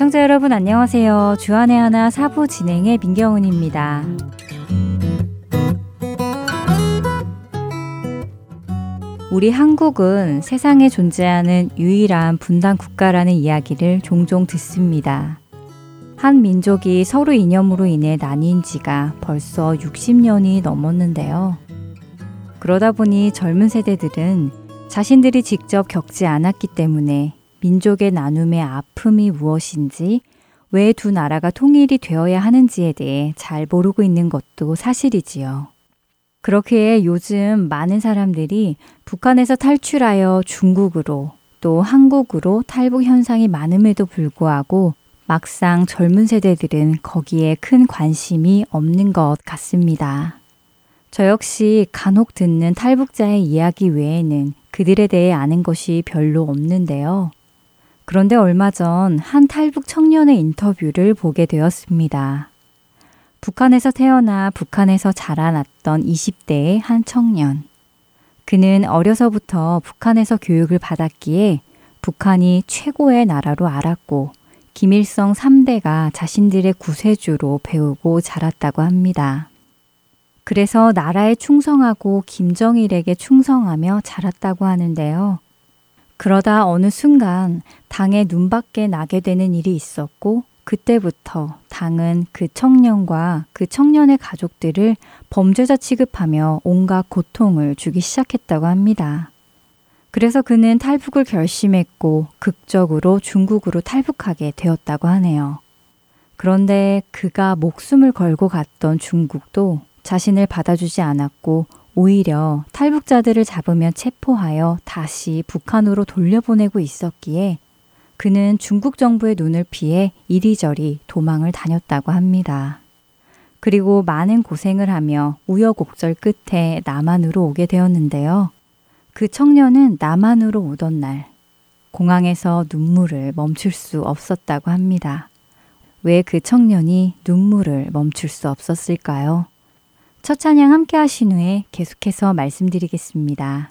애청자 여러분 안녕하세요. 주안의 하나 사부 진행의 민경은입니다. 우리 한국은 세상에 존재하는 유일한 분단 국가라는 이야기를 종종 듣습니다. 한 민족이 서로 이념으로 인해 나뉜 지가 벌써 60년이 넘었는데요. 그러다 보니 젊은 세대들은 자신들이 직접 겪지 않았기 때문에 민족의 나눔의 아픔이 무엇인지 왜 두 나라가 통일이 되어야 하는지에 대해 잘 모르고 있는 것도 사실이지요. 그렇기에 요즘 많은 사람들이 북한에서 탈출하여 중국으로 또 한국으로 탈북 현상이 많음에도 불구하고 막상 젊은 세대들은 거기에 큰 관심이 없는 것 같습니다. 저 역시 간혹 듣는 탈북자의 이야기 외에는 그들에 대해 아는 것이 별로 없는데요. 그런데 얼마 전 한 탈북 청년의 인터뷰를 보게 되었습니다. 북한에서 태어나 북한에서 자라났던 20대의 한 청년. 그는 어려서부터 북한에서 교육을 받았기에 북한이 최고의 나라로 알았고 김일성 3대가 자신들의 구세주로 배우고 자랐다고 합니다. 그래서 나라에 충성하고 김정일에게 충성하며 자랐다고 하는데요. 그러다 어느 순간 당에 눈밖에 나게 되는 일이 있었고 그때부터 당은 그 청년과 그 청년의 가족들을 범죄자 취급하며 온갖 고통을 주기 시작했다고 합니다. 그래서 그는 탈북을 결심했고 극적으로 중국으로 탈북하게 되었다고 하네요. 그런데 그가 목숨을 걸고 갔던 중국도 자신을 받아주지 않았고 오히려 탈북자들을 잡으면 체포하여 다시 북한으로 돌려보내고 있었기에 그는 중국 정부의 눈을 피해 이리저리 도망을 다녔다고 합니다. 그리고 많은 고생을 하며 우여곡절 끝에 남한으로 오게 되었는데요. 그 청년은 남한으로 오던 날 공항에서 눈물을 멈출 수 없었다고 합니다. 왜 그 청년이 눈물을 멈출 수 없었을까요? 첫 찬양 함께 하신 후에 계속해서 말씀드리겠습니다.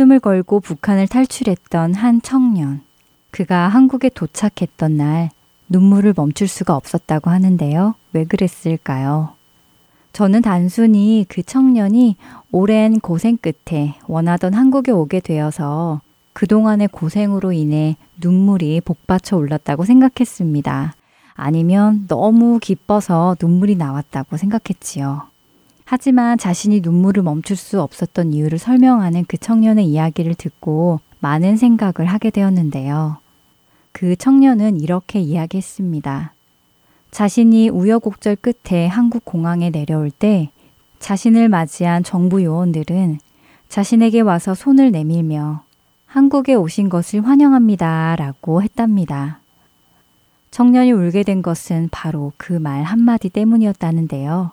목숨을 걸고 북한을 탈출했던 한 청년. 그가 한국에 도착했던 날 눈물을 멈출 수가 없었다고 하는데요. 왜 그랬을까요? 저는 단순히 그 청년이 오랜 고생 끝에 원하던 한국에 오게 되어서 그동안의 고생으로 인해 눈물이 복받쳐 올랐다고 생각했습니다. 아니면 너무 기뻐서 눈물이 나왔다고 생각했지요. 하지만 자신이 눈물을 멈출 수 없었던 이유를 설명하는 그 청년의 이야기를 듣고 많은 생각을 하게 되었는데요. 그 청년은 이렇게 이야기했습니다. 자신이 우여곡절 끝에 한국 공항에 내려올 때 자신을 맞이한 정부 요원들은 자신에게 와서 손을 내밀며 한국에 오신 것을 환영합니다. 라고 했답니다. 청년이 울게 된 것은 바로 그 말 한마디 때문이었다는데요.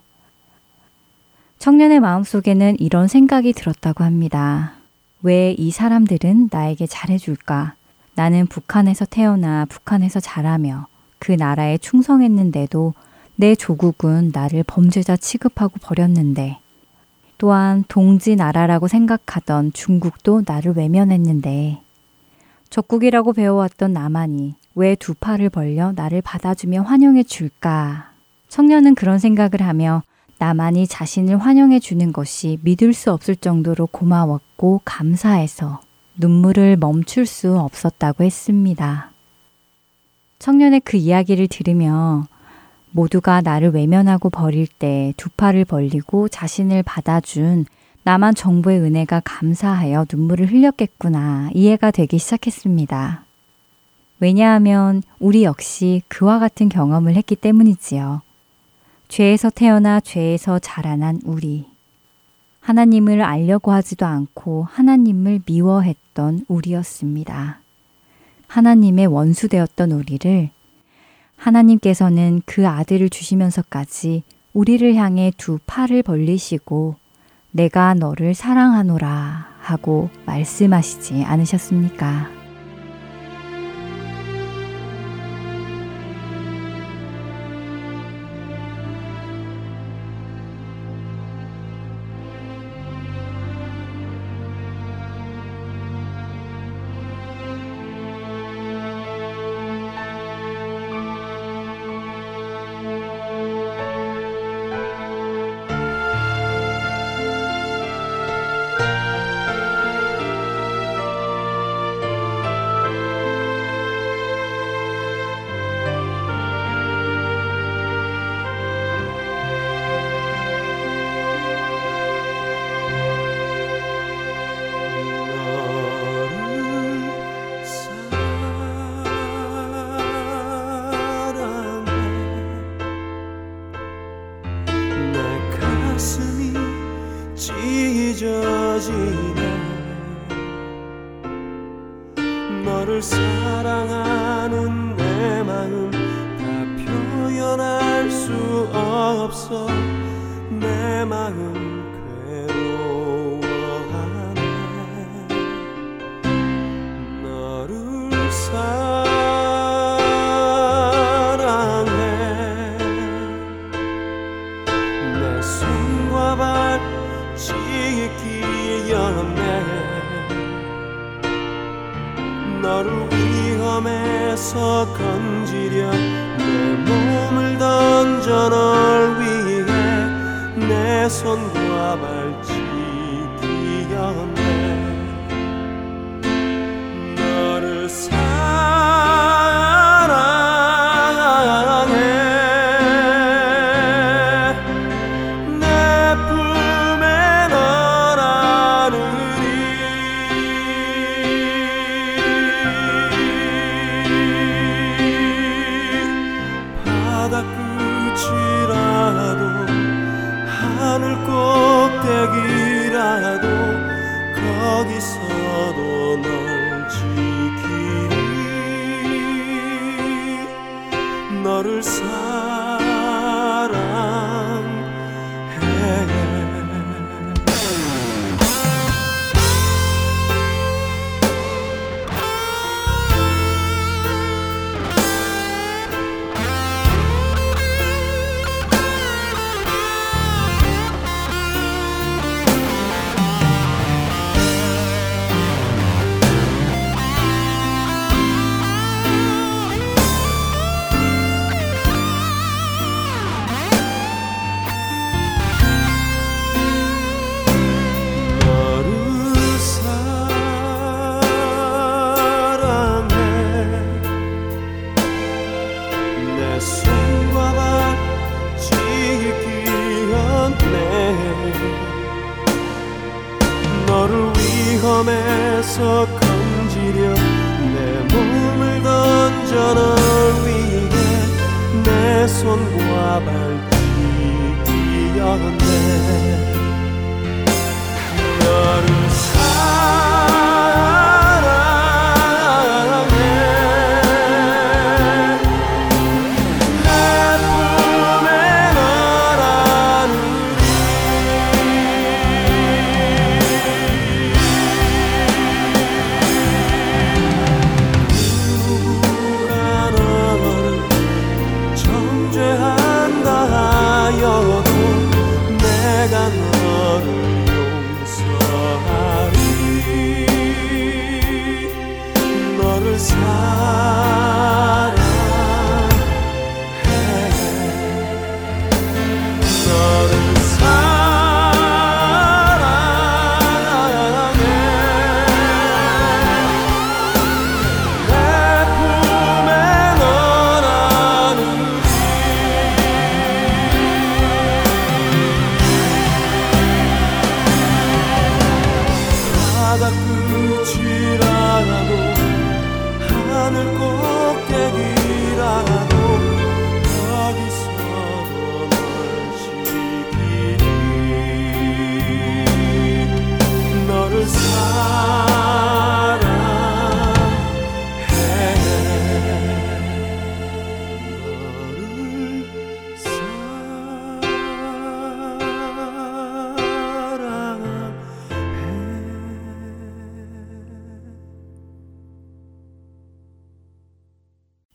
청년의 마음속에는 이런 생각이 들었다고 합니다. 왜 이 사람들은 나에게 잘해줄까? 나는 북한에서 태어나 북한에서 자라며 그 나라에 충성했는데도 내 조국은 나를 범죄자 취급하고 버렸는데 또한 동지 나라라고 생각하던 중국도 나를 외면했는데 적국이라고 배워왔던 남한이 왜 두 팔을 벌려 나를 받아주며 환영해 줄까? 청년은 그런 생각을 하며 나만이 자신을 환영해 주는 것이 믿을 수 없을 정도로 고마웠고 감사해서 눈물을 멈출 수 없었다고 했습니다. 청년의 그 이야기를 들으며 모두가 나를 외면하고 버릴 때 두 팔을 벌리고 자신을 받아준 나만 정부의 은혜가 감사하여 눈물을 흘렸겠구나 이해가 되기 시작했습니다. 왜냐하면 우리 역시 그와 같은 경험을 했기 때문이지요. 죄에서 태어나 죄에서 자라난 우리. 하나님을 알려고 하지도 않고 하나님을 미워했던 우리였습니다. 하나님의 원수되었던 우리를 하나님께서는 그 아들을 주시면서까지 우리를 향해 두 팔을 벌리시고 내가 너를 사랑하노라 하고 말씀하시지 않으셨습니까?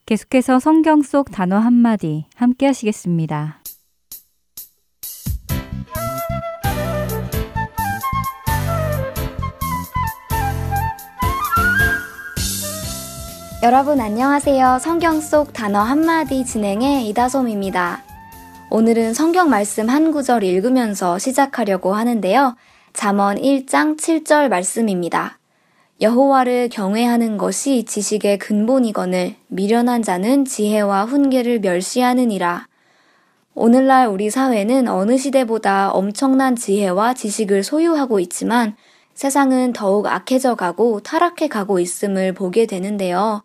계속해서 성경 속 단어 한마디 함께 하시겠습니다. 여러분 안녕하세요. 성경 속 단어 한마디 진행의 이다솜입니다. 오늘은 성경 말씀 한 구절 읽으면서 시작하려고 하는데요. 잠언 1장 7절 말씀입니다. 여호와를 경외하는 것이 지식의 근본이거늘 미련한 자는 지혜와 훈계를 멸시하느니라. 오늘날 우리 사회는 어느 시대보다 엄청난 지혜와 지식을 소유하고 있지만 세상은 더욱 악해져 가고 타락해 가고 있음을 보게 되는데요.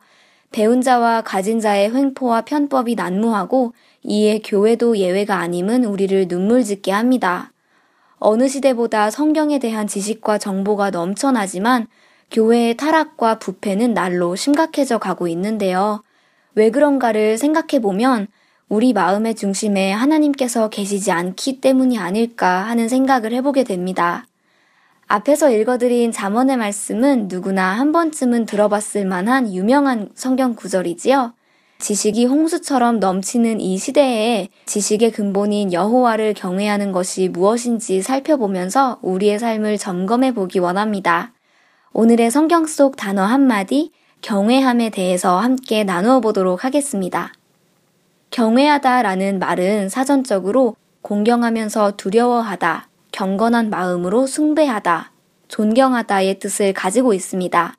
배운 자와 가진 자의 횡포와 편법이 난무하고 이에 교회도 예외가 아님은 우리를 눈물 짓게 합니다. 어느 시대보다 성경에 대한 지식과 정보가 넘쳐나지만 교회의 타락과 부패는 날로 심각해져 가고 있는데요. 왜 그런가를 생각해 보면 우리 마음의 중심에 하나님께서 계시지 않기 때문이 아닐까 하는 생각을 해보게 됩니다. 앞에서 읽어드린 잠언의 말씀은 누구나 한 번쯤은 들어봤을 만한 유명한 성경 구절이지요. 지식이 홍수처럼 넘치는 이 시대에 지식의 근본인 여호와를 경외하는 것이 무엇인지 살펴보면서 우리의 삶을 점검해 보기 원합니다. 오늘의 성경 속 단어 한마디, 경외함에 대해서 함께 나누어 보도록 하겠습니다. 경외하다 라는 말은 사전적으로 공경하면서 두려워하다, 경건한 마음으로 숭배하다, 존경하다의 뜻을 가지고 있습니다.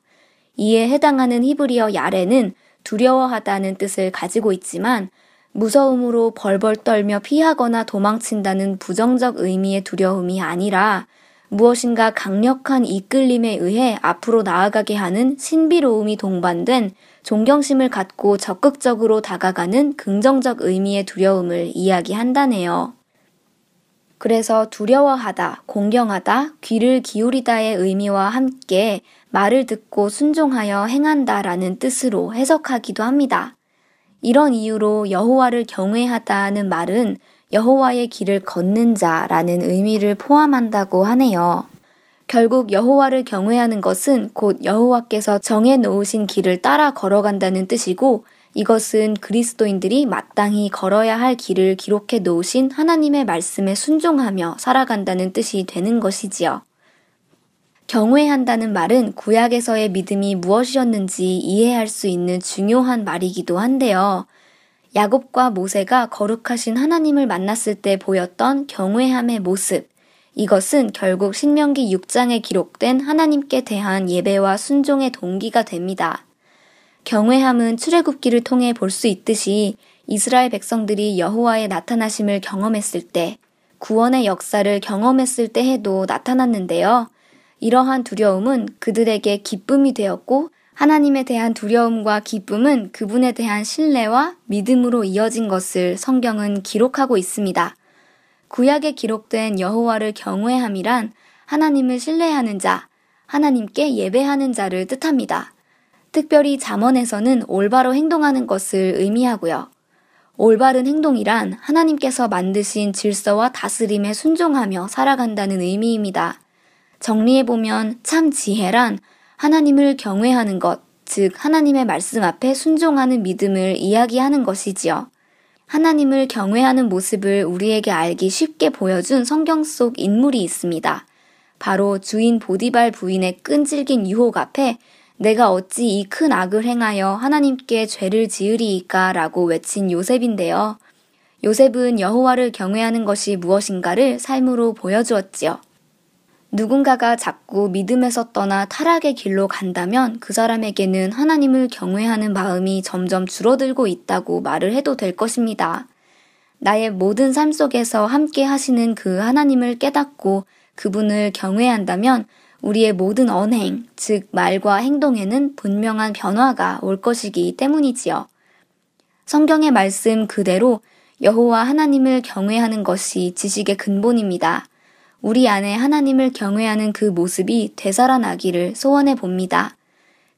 이에 해당하는 히브리어 야레는 두려워하다는 뜻을 가지고 있지만 무서움으로 벌벌 떨며 피하거나 도망친다는 부정적 의미의 두려움이 아니라 무엇인가 강력한 이끌림에 의해 앞으로 나아가게 하는 신비로움이 동반된 존경심을 갖고 적극적으로 다가가는 긍정적 의미의 두려움을 이야기한다네요. 그래서 두려워하다, 공경하다, 귀를 기울이다의 의미와 함께 말을 듣고 순종하여 행한다 라는 뜻으로 해석하기도 합니다. 이런 이유로 여호와를 경외하다는 말은 여호와의 길을 걷는 자라는 의미를 포함한다고 하네요. 결국 여호와를 경외하는 것은 곧 여호와께서 정해 놓으신 길을 따라 걸어간다는 뜻이고 이것은 그리스도인들이 마땅히 걸어야 할 길을 기록해 놓으신 하나님의 말씀에 순종하며 살아간다는 뜻이 되는 것이지요. 경외한다는 말은 구약에서의 믿음이 무엇이었는지 이해할 수 있는 중요한 말이기도 한데요. 야곱과 모세가 거룩하신 하나님을 만났을 때 보였던 경외함의 모습. 이것은 결국 신명기 6장에 기록된 하나님께 대한 예배와 순종의 동기가 됩니다. 경외함은 출애굽기를 통해 볼 수 있듯이 이스라엘 백성들이 여호와의 나타나심을 경험했을 때, 구원의 역사를 경험했을 때 해도 나타났는데요. 이러한 두려움은 그들에게 기쁨이 되었고 하나님에 대한 두려움과 기쁨은 그분에 대한 신뢰와 믿음으로 이어진 것을 성경은 기록하고 있습니다. 구약에 기록된 여호와를 경외함이란 하나님을 신뢰하는 자, 하나님께 예배하는 자를 뜻합니다. 특별히 잠언에서는 올바로 행동하는 것을 의미하고요. 올바른 행동이란 하나님께서 만드신 질서와 다스림에 순종하며 살아간다는 의미입니다. 정리해보면 참 지혜란 하나님을 경외하는 것, 즉 하나님의 말씀 앞에 순종하는 믿음을 이야기하는 것이지요. 하나님을 경외하는 모습을 우리에게 알기 쉽게 보여준 성경 속 인물이 있습니다. 바로 주인 보디발 부인의 끈질긴 유혹 앞에 내가 어찌 이 큰 악을 행하여 하나님께 죄를 지으리이까 라고 외친 요셉인데요. 요셉은 여호와를 경외하는 것이 무엇인가를 삶으로 보여주었지요. 누군가가 자꾸 믿음에서 떠나 타락의 길로 간다면 그 사람에게는 하나님을 경외하는 마음이 점점 줄어들고 있다고 말을 해도 될 것입니다. 나의 모든 삶 속에서 함께 하시는 그 하나님을 깨닫고 그분을 경외한다면 우리의 모든 언행, 즉 말과 행동에는 분명한 변화가 올 것이기 때문이지요. 성경의 말씀 그대로 여호와 하나님을 경외하는 것이 지식의 근본입니다. 우리 안에 하나님을 경외하는 그 모습이 되살아나기를 소원해 봅니다.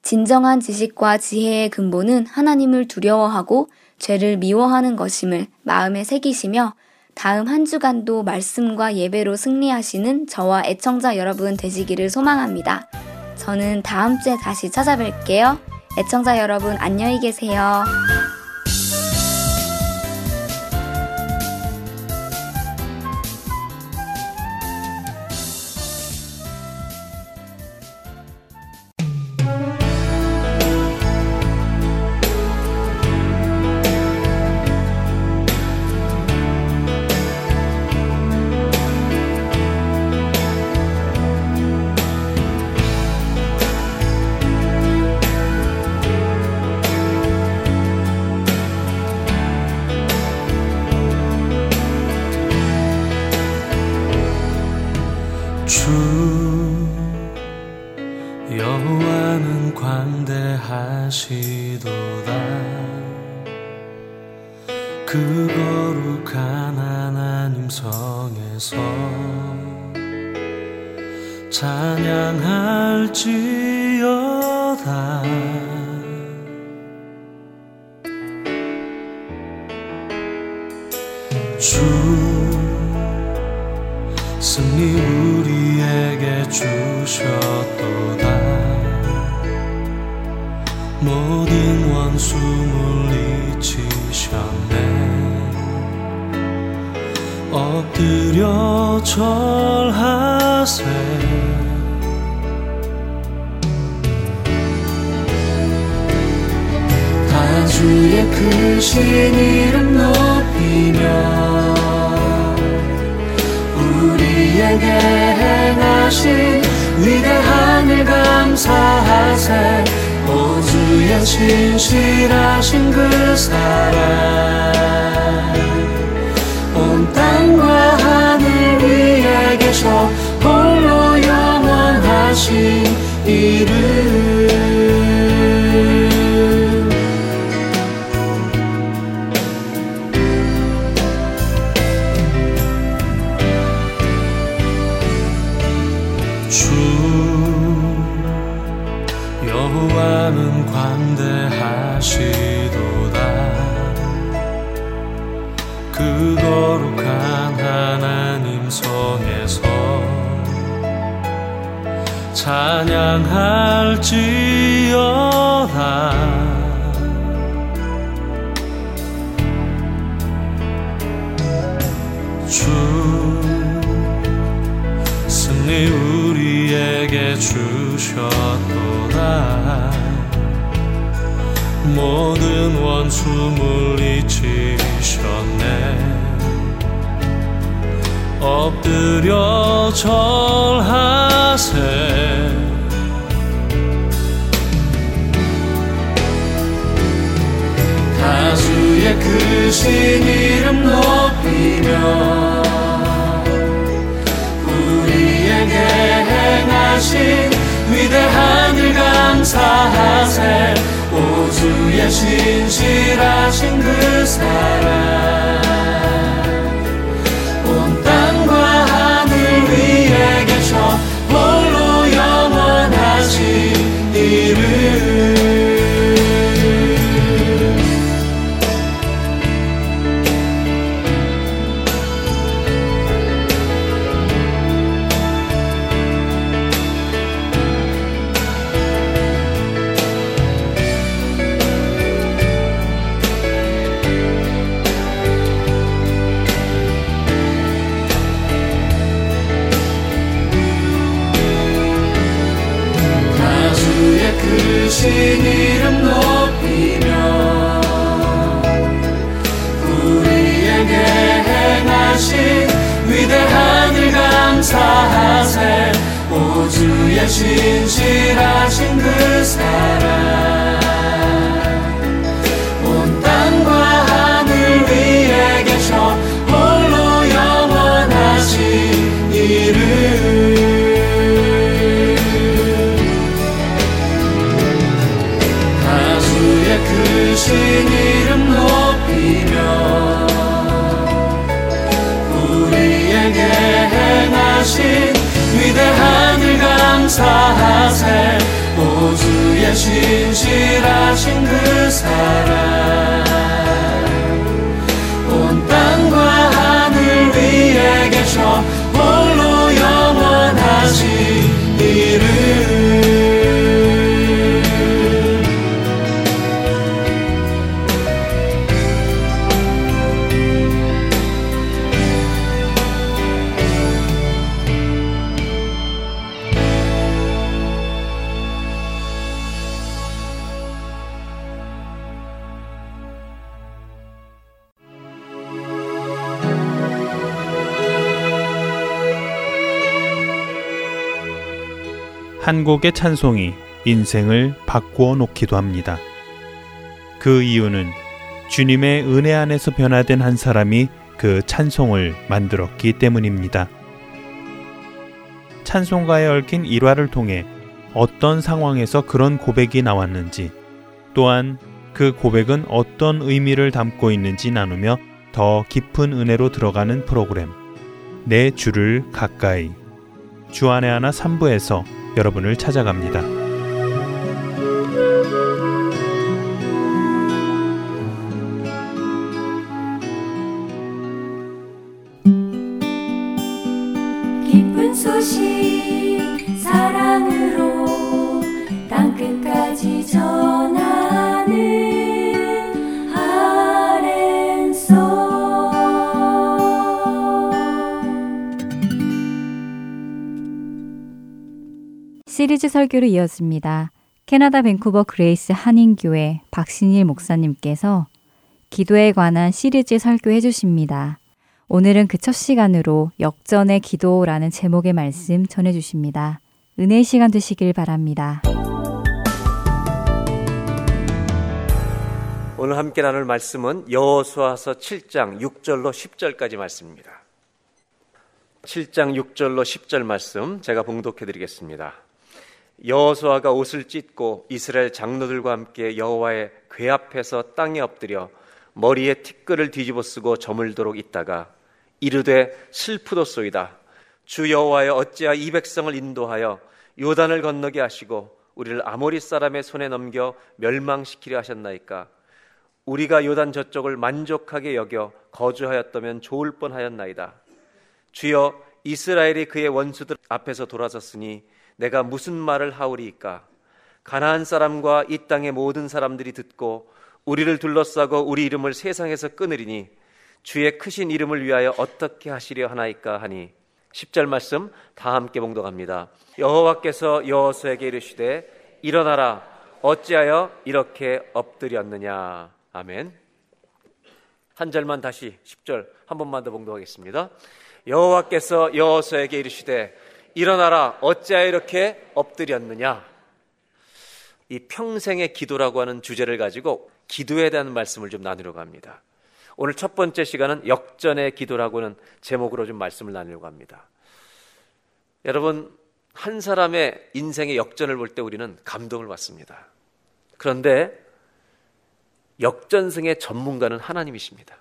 진정한 지식과 지혜의 근본은 하나님을 두려워하고 죄를 미워하는 것임을 마음에 새기시며 다음 한 주간도 말씀과 예배로 승리하시는 저와 애청자 여러분 되시기를 소망합니다. 저는 다음 주에 다시 찾아뵐게요. 애청자 여러분 안녕히 계세요. 당신 이름 높이며 우리에게 행하신 위대한 일 감사하세. 오주의 신실하신 그 사랑. 온 땅과 하늘 위에 계셔 홀로 영원하신 이름. 영원 숨을 잊히셨네. 엎드려 절하세. 다수의 크신 그 이름 높이며 우리에게 행하신 위대한 일 감사하세. 오 주의 신실하신 그 사랑 한 곡의 찬송이 인생을 바꾸어 놓기도 합니다. 그 이유는 주님의 은혜 안에서 변화된 한 사람이 그 찬송을 만들었기 때문입니다. 찬송가에 얽힌 일화를 통해 어떤 상황에서 그런 고백이 나왔는지 또한 그 고백은 어떤 의미를 담고 있는지 나누며 더 깊은 은혜로 들어가는 프로그램 내 주를 가까이 주안의 하나 3부에서 여러분을 찾아갑니다. 설교를 이었습니다. 캐나다 밴쿠버 그레이스 한인교회 박신일 목사님께서 기도에 관한 시리즈 설교해 주십니다. 오늘은 그 첫 시간으로 역전의 기도라는 제목의 말씀 전해 주십니다. 은혜의 시간 되시길 바랍니다. 오늘 함께 나눌 말씀은 여호수아서 7장 6절로 10절까지 말씀입니다. 7장 6절로 10절 말씀 제가 봉독해 드리겠습니다. 여호수아가 옷을 찢고 이스라엘 장로들과 함께 여호와의 궤 앞에서 땅에 엎드려 머리에 티끌을 뒤집어 쓰고 저물도록 있다가 이르되 슬프도소이다. 주 여호와여 어찌하여 이 백성을 인도하여 요단을 건너게 하시고 우리를 아모리 사람의 손에 넘겨 멸망시키려 하셨나이까? 우리가 요단 저쪽을 만족하게 여겨 거주하였다면 좋을 뻔하였나이다. 주여 이스라엘이 그의 원수들 앞에서 돌아섰으니 내가 무슨 말을 하오리이까 가나안 사람과 이 땅의 모든 사람들이 듣고 우리를 둘러싸고 우리 이름을 세상에서 끊으리니 주의 크신 이름을 위하여 어떻게 하시려 하나이까 하니 10절 말씀 다 함께 봉독합니다. 여호와께서 여호수에게 이르시되 일어나라 어찌하여 이렇게 엎드렸느냐 아멘. 한 절만 다시 10절 한 번만 더 봉독하겠습니다. 여호와께서 여호수에게 이르시되 일어나라 어찌하여 이렇게 엎드렸느냐 이 평생의 기도라고 하는 주제를 가지고 기도에 대한 말씀을 좀 나누려고 합니다. 오늘 첫 번째 시간은 역전의 기도라고는 제목으로 좀 말씀을 나누려고 합니다. 여러분 한 사람의 인생의 역전을 볼 때 우리는 감동을 받습니다. 그런데 역전승의 전문가는 하나님이십니다.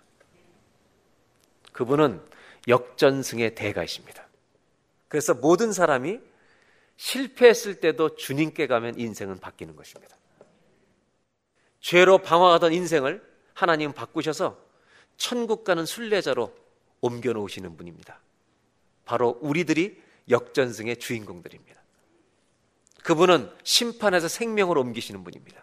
그분은 역전승의 대가이십니다. 그래서 모든 사람이 실패했을 때도 주님께 가면 인생은 바뀌는 것입니다. 죄로 방황하던 인생을 하나님 바꾸셔서 천국 가는 순례자로 옮겨 놓으시는 분입니다. 바로 우리들이 역전승의 주인공들입니다. 그분은 심판에서 생명을 옮기시는 분입니다.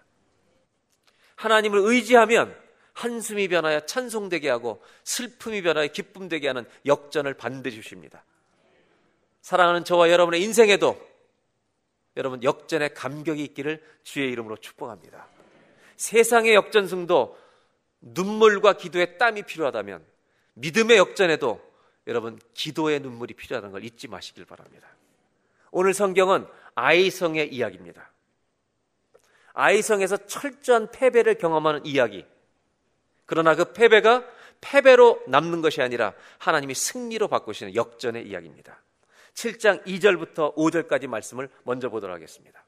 하나님을 의지하면 한숨이 변하여 찬송되게 하고 슬픔이 변하여 기쁨되게 하는 역전을 반드시 주십니다. 사랑하는 저와 여러분의 인생에도 여러분 역전의 감격이 있기를 주의 이름으로 축복합니다. 세상의 역전승도 눈물과 기도의 땀이 필요하다면 믿음의 역전에도 여러분 기도의 눈물이 필요하다는 걸 잊지 마시길 바랍니다. 오늘 성경은 아이성의 이야기입니다. 아이성에서 철저한 패배를 경험하는 이야기. 그러나 그 패배가 패배로 남는 것이 아니라 하나님이 승리로 바꾸시는 역전의 이야기입니다. 7장 2절부터 5절까지 말씀을 먼저 보도록 하겠습니다.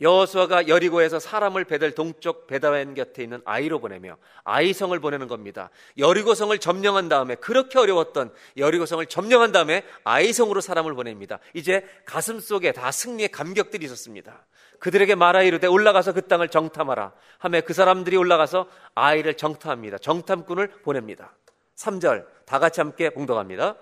여호수아가 여리고에서 사람을 베델 동쪽 베다웬 곁에 있는 아이로 보내며 아이성을 보내는 겁니다. 여리고성을 점령한 다음에 그렇게 어려웠던 여리고성을 점령한 다음에 아이성으로 사람을 보냅니다. 이제 가슴 속에 다 승리의 감격들이 있었습니다. 그들에게 말하 이르되 올라가서 그 땅을 정탐하라. 하며 그 사람들이 올라가서 아이를 정탐합니다. 정탐꾼을 보냅니다. 3절 다 같이 함께 봉독합니다.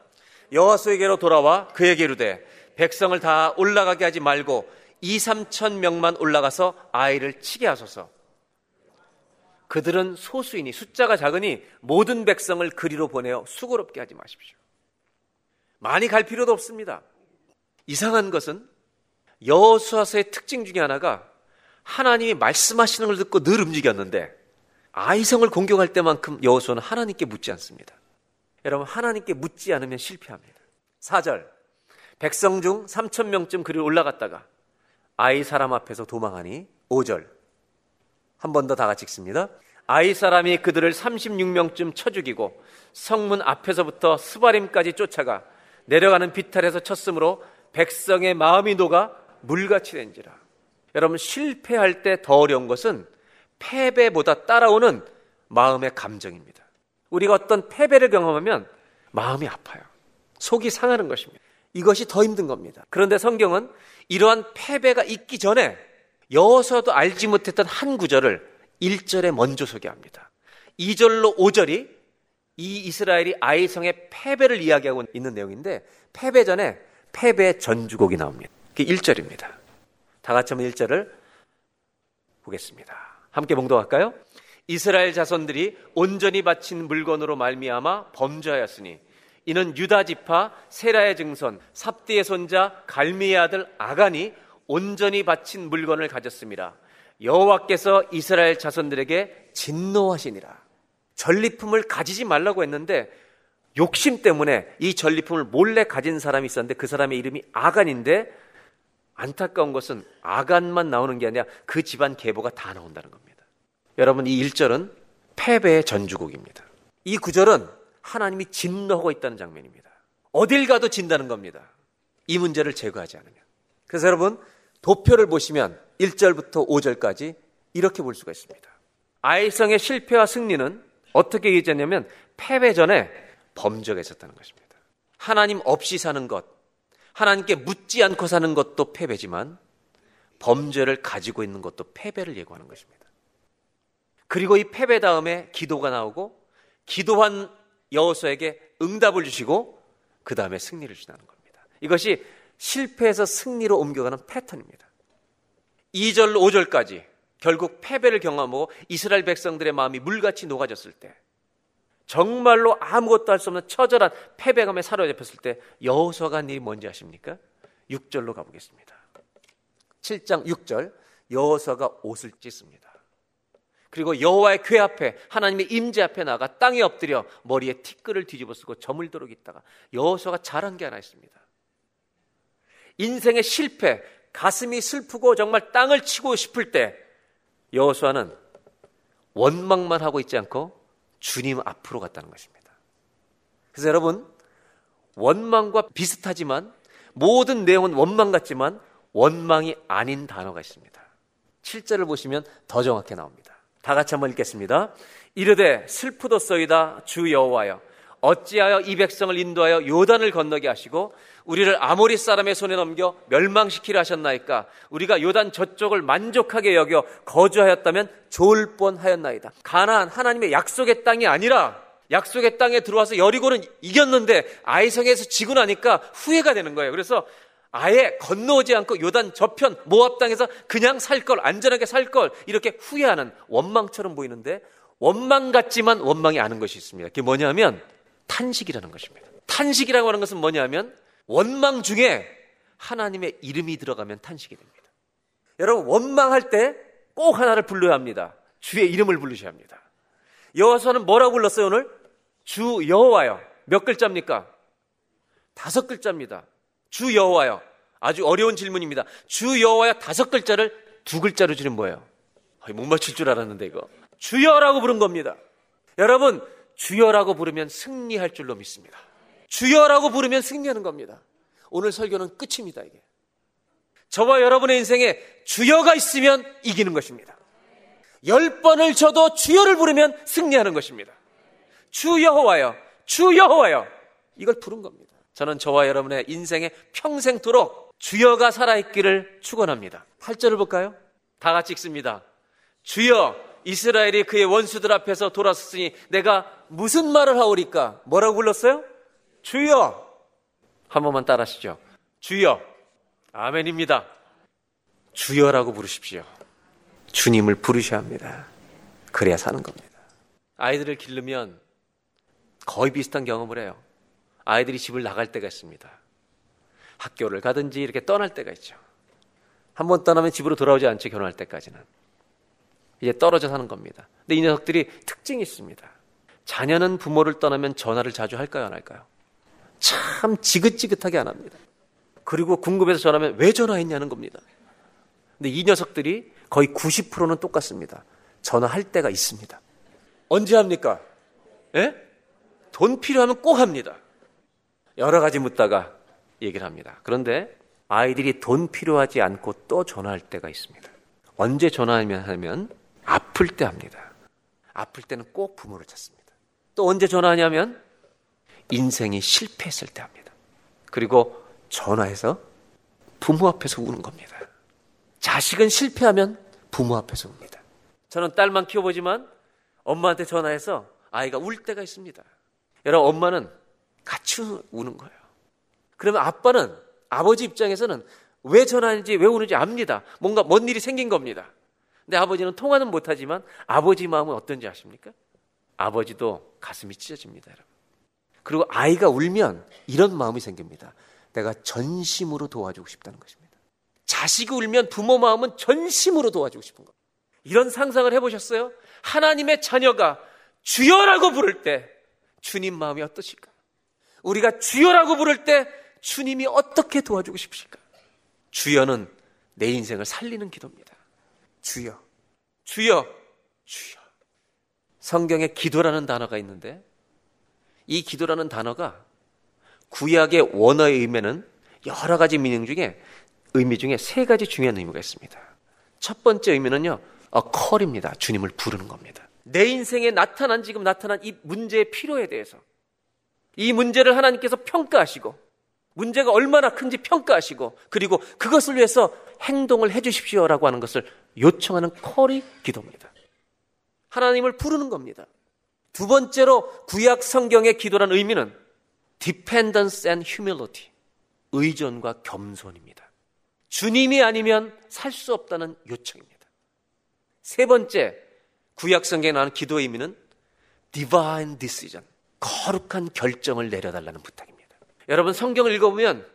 여호수에게로 돌아와 그에게 이르되 백성을 다 올라가게 하지 말고 2, 3천 명만 올라가서 아이를 치게 하소서. 그들은 소수이니 숫자가 작으니 모든 백성을 그리로 보내어 수고롭게 하지 마십시오. 많이 갈 필요도 없습니다. 이상한 것은 여호수아서의 특징 중에 하나가 하나님이 말씀하시는 걸 듣고 늘 움직였는데 아이성을 공격할 때만큼 여호수아는 하나님께 묻지 않습니다. 여러분 하나님께 묻지 않으면 실패합니다. 4절 백성 중 3천 명쯤 그리 올라갔다가 아이 사람 앞에서 도망하니 5절 한 번 더 다 같이 읽습니다. 아이 사람이 그들을 36명쯤 쳐 죽이고 성문 앞에서부터 스바림까지 쫓아가 내려가는 비탈에서 쳤으므로 백성의 마음이 녹아 물같이 된지라. 여러분 실패할 때 더 어려운 것은 패배보다 따라오는 마음의 감정입니다. 우리가 어떤 패배를 경험하면 마음이 아파요. 속이 상하는 것입니다. 이것이 더 힘든 겁니다. 그런데 성경은 이러한 패배가 있기 전에 여호수아도 알지 못했던 한 구절을 1절에 먼저 소개합니다. 2절로 5절이 이 이스라엘이 아이성의 패배를 이야기하고 있는 내용인데 패배 전에 패배 전주곡이 나옵니다. 그게 1절입니다. 다 같이 한번 1절을 보겠습니다. 함께 봉독할까요? 이스라엘 자손들이 온전히 바친 물건으로 말미암아 범죄하였으니 이는 유다 지파 세라의 증손 삽디의 손자 갈미의 아들 아간이 온전히 바친 물건을 가졌습니다. 여호와께서 이스라엘 자손들에게 진노하시니라. 전리품을 가지지 말라고 했는데 욕심 때문에 이 전리품을 몰래 가진 사람이 있었는데 그 사람의 이름이 아간인데 안타까운 것은 아간만 나오는 게 아니라 그 집안 계보가 다 나온다는 겁니다. 여러분 이 1절은 패배의 전주곡입니다. 이 구절은 하나님이 진노하고 있다는 장면입니다. 어딜 가도 진다는 겁니다. 이 문제를 제거하지 않으면. 그래서 여러분 도표를 보시면 1절부터 5절까지 이렇게 볼 수가 있습니다. 아이성의 실패와 승리는 어떻게 얘기했냐면 패배 전에 범죄가 있었다는 것입니다. 하나님 없이 사는 것, 하나님께 묻지 않고 사는 것도 패배지만 범죄를 가지고 있는 것도 패배를 예고하는 것입니다. 그리고 이 패배 다음에 기도가 나오고 기도한 여호수에게 응답을 주시고 그 다음에 승리를 주시는 겁니다. 이것이 실패에서 승리로 옮겨가는 패턴입니다. 2절 5절까지 결국 패배를 경험하고 이스라엘 백성들의 마음이 물같이 녹아졌을 때 정말로 아무것도 할 수 없는 처절한 패배감에 사로잡혔을 때 여호수아가 한 일이 뭔지 아십니까? 6절로 가보겠습니다. 7장 6절 여호수아가 옷을 찢습니다. 그리고 여호와의 궤 앞에 하나님의 임재 앞에 나가 땅에 엎드려 머리에 티끌을 뒤집어 쓰고 저물도록 있다가 여호수아가 잘한 게 하나 있습니다. 인생의 실패, 가슴이 슬프고 정말 땅을 치고 싶을 때 여호수아는 원망만 하고 있지 않고 주님 앞으로 갔다는 것입니다. 그래서 여러분 원망과 비슷하지만 모든 내용은 원망 같지만 원망이 아닌 단어가 있습니다. 7절을 보시면 더 정확히 나옵니다. 다 같이 한번 읽겠습니다. 이르되 슬프도소이다 주 여호와여 어찌하여 이 백성을 인도하여 요단을 건너게 하시고 우리를 아모리 사람의 손에 넘겨 멸망시키려 하셨나이까 우리가 요단 저쪽을 만족하게 여겨 거주하였다면 좋을 뻔하였나이다. 가나안 하나님의 약속의 땅이 아니라 약속의 땅에 들어와서 여리고는 이겼는데 아이성에서 지고 나니까 후회가 되는 거예요. 그래서 아예 건너오지 않고 요단 저편 모압 땅에서 그냥 살 걸 안전하게 살 걸 이렇게 후회하는 원망처럼 보이는데 원망 같지만 원망이 아는 것이 있습니다. 그게 뭐냐면 탄식이라는 것입니다. 탄식이라고 하는 것은 뭐냐면 원망 중에 하나님의 이름이 들어가면 탄식이 됩니다. 여러분 원망할 때 꼭 하나를 불러야 합니다. 주의 이름을 부르셔야 합니다. 여호와서는 뭐라고 불렀어요 오늘? 주 여호와요. 몇 글자입니까? 다섯 글자입니다. 주 여호와요. 아주 어려운 질문입니다. 주 여호와요 다섯 글자를 두 글자로 줄인 뭐예요? 못 맞출 줄 알았는데 이거. 주여라고 부른 겁니다. 여러분 주여라고 부르면 승리할 줄로 믿습니다. 주여라고 부르면 승리하는 겁니다. 오늘 설교는 끝입니다, 이게. 저와 여러분의 인생에 주여가 있으면 이기는 것입니다. 열 번을 쳐도 주여를 부르면 승리하는 것입니다. 주 여호와여, 주 여호와여. 이걸 부른 겁니다. 저는 저와 여러분의 인생에 평생토록 주여가 살아있기를 축원합니다. 8절을 볼까요? 다 같이 읽습니다. 주여 이스라엘이 그의 원수들 앞에서 돌아섰으니 내가 무슨 말을 하오리까? 뭐라고 불렀어요? 주여. 한 번만 따라하시죠. 주여. 아멘입니다. 주여라고 부르십시오. 주님을 부르셔야 합니다. 그래야 사는 겁니다. 아이들을 기르면 거의 비슷한 경험을 해요. 아이들이 집을 나갈 때가 있습니다. 학교를 가든지 이렇게 떠날 때가 있죠. 한 번 떠나면 집으로 돌아오지 않죠. 결혼할 때까지는. 이제 떨어져 사는 겁니다. 근데 이 녀석들이 특징이 있습니다. 자녀는 부모를 떠나면 전화를 자주 할까요, 안 할까요? 참 지긋지긋하게 안 합니다. 그리고 궁금해서 전화하면 왜 전화했냐는 겁니다. 근데 이 녀석들이 거의 90%는 똑같습니다. 전화할 때가 있습니다. 언제 합니까? 예? 돈 필요하면 꼭 합니다. 여러 가지 묻다가 얘기를 합니다. 그런데 아이들이 돈 필요하지 않고 또 전화할 때가 있습니다. 언제 전화하면 하면 아플 때 합니다. 아플 때는 꼭 부모를 찾습니다. 또 언제 전화하냐면 인생이 실패했을 때 합니다. 그리고 전화해서 부모 앞에서 우는 겁니다. 자식은 실패하면 부모 앞에서 웁니다. 저는 딸만 키워보지만 엄마한테 전화해서 아이가 울 때가 있습니다. 여러분, 엄마는 같이 우는 거예요. 그러면 아빠는, 아버지 입장에서는 왜 전화하는지, 왜 우는지 압니다. 뭔가 뭔 일이 생긴 겁니다. 근데 아버지는 통화는 못하지만 아버지 마음은 어떤지 아십니까? 아버지도 가슴이 찢어집니다, 여러분. 그리고 아이가 울면 이런 마음이 생깁니다. 내가 전심으로 도와주고 싶다는 것입니다. 자식이 울면 부모 마음은 전심으로 도와주고 싶은 것. 이런 상상을 해보셨어요? 하나님의 자녀가 주여라고 부를 때 주님 마음이 어떠실까? 우리가 주여라고 부를 때 주님이 어떻게 도와주고 싶으실까? 주여는 내 인생을 살리는 기도입니다. 주여, 주여, 주여. 성경에 기도라는 단어가 있는데 이 기도라는 단어가 구약의 원어의 의미는 여러 가지 미닝 중에 의미 중에 세 가지 중요한 의미가 있습니다. 첫 번째 의미는요, 어, 컬입니다. 주님을 부르는 겁니다. 내 인생에 나타난 지금 나타난 이 문제의 필요에 대해서 이 문제를 하나님께서 평가하시고 문제가 얼마나 큰지 평가하시고 그리고 그것을 위해서 행동을 해 주십시오라고 하는 것을 요청하는 컬이 기도입니다. 하나님을 부르는 겁니다. 두 번째로 구약 성경의 기도란 의미는 dependence and humility. 의존과 겸손입니다. 주님이 아니면 살 수 없다는 요청입니다. 세 번째, 구약 성경에 나오는 기도의 의미는 divine decision. 거룩한 결정을 내려달라는 부탁입니다. 여러분 성경을 읽어보면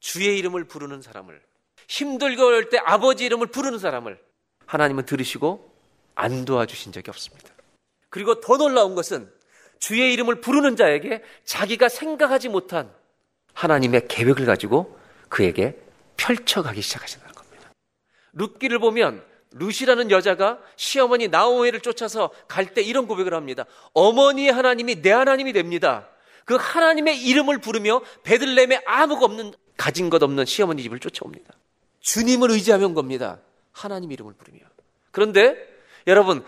주의 이름을 부르는 사람을 힘들고 어려울 때 아버지 이름을 부르는 사람을 하나님은 들으시고 안 도와주신 적이 없습니다. 그리고 더 놀라운 것은 주의 이름을 부르는 자에게 자기가 생각하지 못한 하나님의 계획을 가지고 그에게 펼쳐가기 시작하신다는 겁니다. 룻기를 보면 룻이라는 여자가 시어머니 나오미를 쫓아서 갈 때 이런 고백을 합니다. 어머니의 하나님이 내 하나님이 됩니다. 그 하나님의 이름을 부르며 베들레헴에 아무가 없는 가진 것 없는 시어머니 집을 쫓아옵니다. 주님을 의지하며 온 겁니다. 하나님 이름을 부르며. 그런데 여러분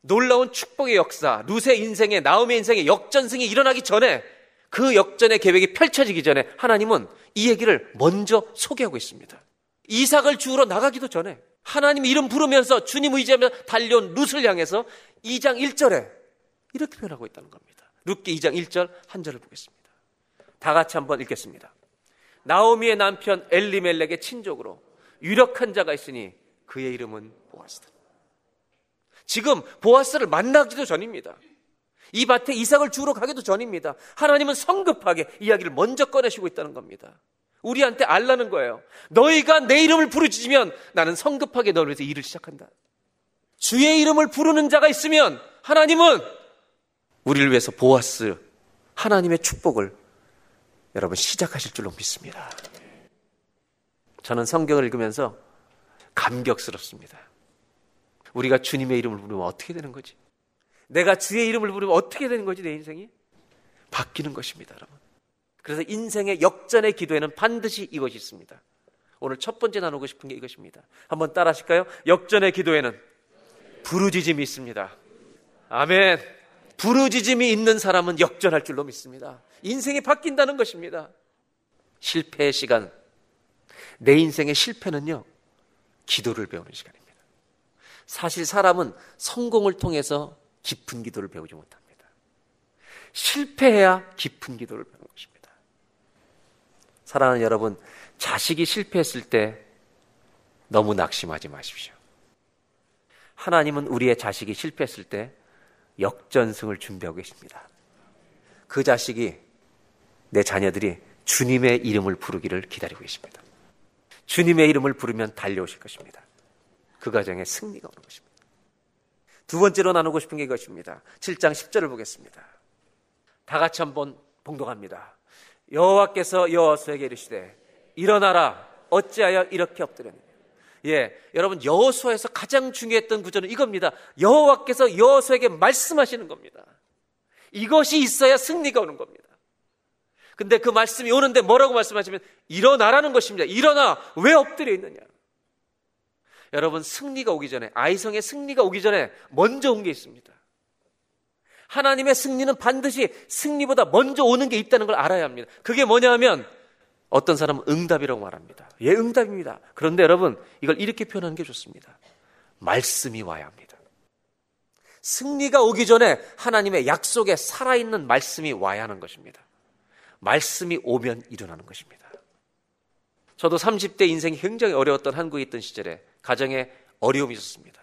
놀라운 축복의 역사, 루세 인생의 나음의 인생의 역전승이 일어나기 전에 그 역전의 계획이 펼쳐지기 전에 하나님은 이 얘기를 먼저 소개하고 있습니다. 이삭을 주우러 나가기도 전에 하나님 이름 부르면서 주님 의지하며 달려온 룻을 향해서 2장 1절에 이렇게 표현하고 있다는 겁니다. 룻기 2장 1절 한 절을 보겠습니다. 다 같이 한번 읽겠습니다. 나오미의 남편 엘리멜렉의 친족으로 유력한 자가 있으니 그의 이름은 보아스다. 지금 보아스를 만나기도 전입니다. 이 밭에 이삭을 주우러 가기도 전입니다. 하나님은 성급하게 이야기를 먼저 꺼내시고 있다는 겁니다. 우리한테 알라는 거예요. 너희가 내 이름을 부르짖으면 나는 성급하게 너를 위해서 일을 시작한다. 주의 이름을 부르는 자가 있으면 하나님은 우리를 위해서 보아스 하나님의 축복을 여러분 시작하실 줄로 믿습니다. 저는 성경을 읽으면서 감격스럽습니다. 우리가 주님의 이름을 부르면 어떻게 되는 거지? 내가 주의 이름을 부르면 어떻게 되는 거지, 내 인생이? 바뀌는 것입니다, 여러분. 그래서 인생의 역전의 기도에는 반드시 이것이 있습니다. 오늘 첫 번째 나누고 싶은 게 이것입니다. 한번 따라 하실까요? 역전의 기도에는 부르짖음이 있습니다. 아멘. 부르짖음이 있는 사람은 역전할 줄로 믿습니다. 인생이 바뀐다는 것입니다. 실패의 시간. 내 인생의 실패는요, 기도를 배우는 시간입니다. 사실 사람은 성공을 통해서 깊은 기도를 배우지 못합니다. 실패해야 깊은 기도를 것입니다. 사랑하는 여러분, 자식이 실패했을 때 너무 낙심하지 마십시오. 하나님은 우리의 자식이 실패했을 때 역전승을 준비하고 계십니다. 그 자식이 내 자녀들이 주님의 이름을 부르기를 기다리고 계십니다. 주님의 이름을 부르면 달려오실 것입니다. 그 가정에 승리가 오는 것입니다. 두 번째로 나누고 싶은 게 이것입니다. 7장 10절을 보겠습니다. 다 같이 한번 봉독합니다. 여호와께서 여호수에게 이르시되 일어나라 어찌하여 이렇게 엎드렸느냐. 예, 여러분 여호수아에서 가장 중요했던 구절은 이겁니다. 여호와께서 여호수에게 말씀하시는 겁니다. 이것이 있어야 승리가 오는 겁니다. 근데 그 말씀이 오는데 뭐라고 말씀하시면 일어나라는 것입니다. 일어나 왜 엎드려 있느냐? 여러분 승리가 오기 전에 아이성의 승리가 오기 전에 먼저 온 게 있습니다. 하나님의 승리는 반드시 승리보다 먼저 오는 게 있다는 걸 알아야 합니다. 그게 뭐냐 하면 어떤 사람은 응답이라고 말합니다. 예, 응답입니다. 그런데 여러분 이걸 이렇게 표현하는 게 좋습니다. 말씀이 와야 합니다. 승리가 오기 전에 하나님의 약속에 살아있는 말씀이 와야 하는 것입니다. 말씀이 오면 일어나는 것입니다. 저도 30대 인생이 굉장히 어려웠던 한국에 있던 시절에 가정에 어려움이 있었습니다.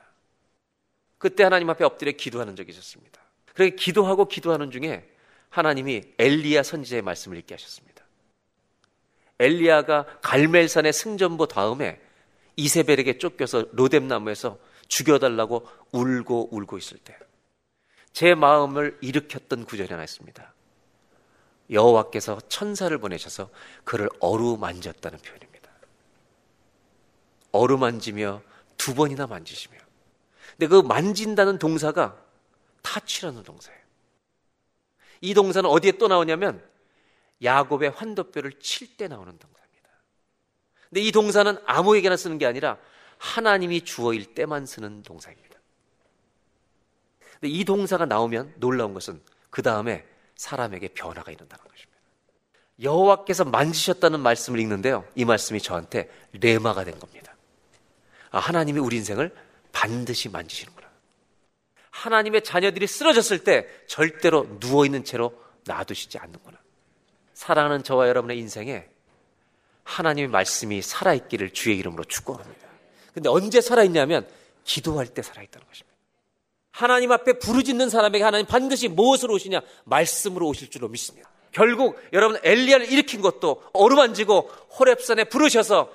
그때 하나님 앞에 엎드려 기도하는 적이 있었습니다. 그렇게 기도하고 기도하는 중에 하나님이 엘리야 선지자의 말씀을 읽게 하셨습니다. 엘리야가 갈멜산의 승전보 다음에 이세벨에게 쫓겨서 로뎀나무에서 죽여달라고 울고 울고 있을 때 제 마음을 일으켰던 구절이 하나 있습니다. 여호와께서 천사를 보내셔서 그를 어루만졌다는 표현입니다. 어루만지며 두 번이나 만지시며. 근데 그 만진다는 동사가 타치라는 동사예요. 이 동사는 어디에 또 나오냐면 야곱의 환도뼈를 칠 때 나오는 동사입니다. 근데 이 동사는 아무에게나 쓰는 게 아니라 하나님이 주어일 때만 쓰는 동사입니다. 근데 이 동사가 나오면 놀라운 것은 그 다음에 사람에게 변화가 일어난다는 것입니다. 여호와께서 만지셨다는 말씀을 읽는데요. 이 말씀이 저한테 레마가 된 겁니다. 아, 하나님이 우리 인생을 반드시 만지시는구나. 하나님의 자녀들이 쓰러졌을 때 절대로 누워있는 채로 놔두시지 않는구나. 사랑하는 저와 여러분의 인생에 하나님의 말씀이 살아있기를 주의 이름으로 축원합니다. 근데 언제 살아있냐면 기도할 때 살아있다는 것입니다. 하나님 앞에 부르짖는 사람에게 하나님 반드시 무엇으로 오시냐? 말씀으로 오실 줄로 믿습니다. 결국 여러분 엘리야를 일으킨 것도 어루만지고 호랩산에 부르셔서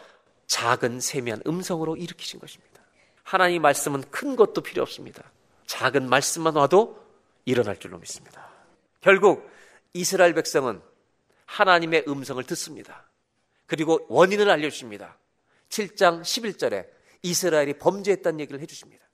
작은 세미한 음성으로 일으키신 것입니다. 하나님 말씀은 큰 것도 필요 없습니다. 작은 말씀만 와도 일어날 줄로 믿습니다. 결국 이스라엘 백성은 하나님의 음성을 듣습니다. 그리고 원인을 알려주십니다. 7장 11절에 이스라엘이 범죄했다는 얘기를 해주십니다.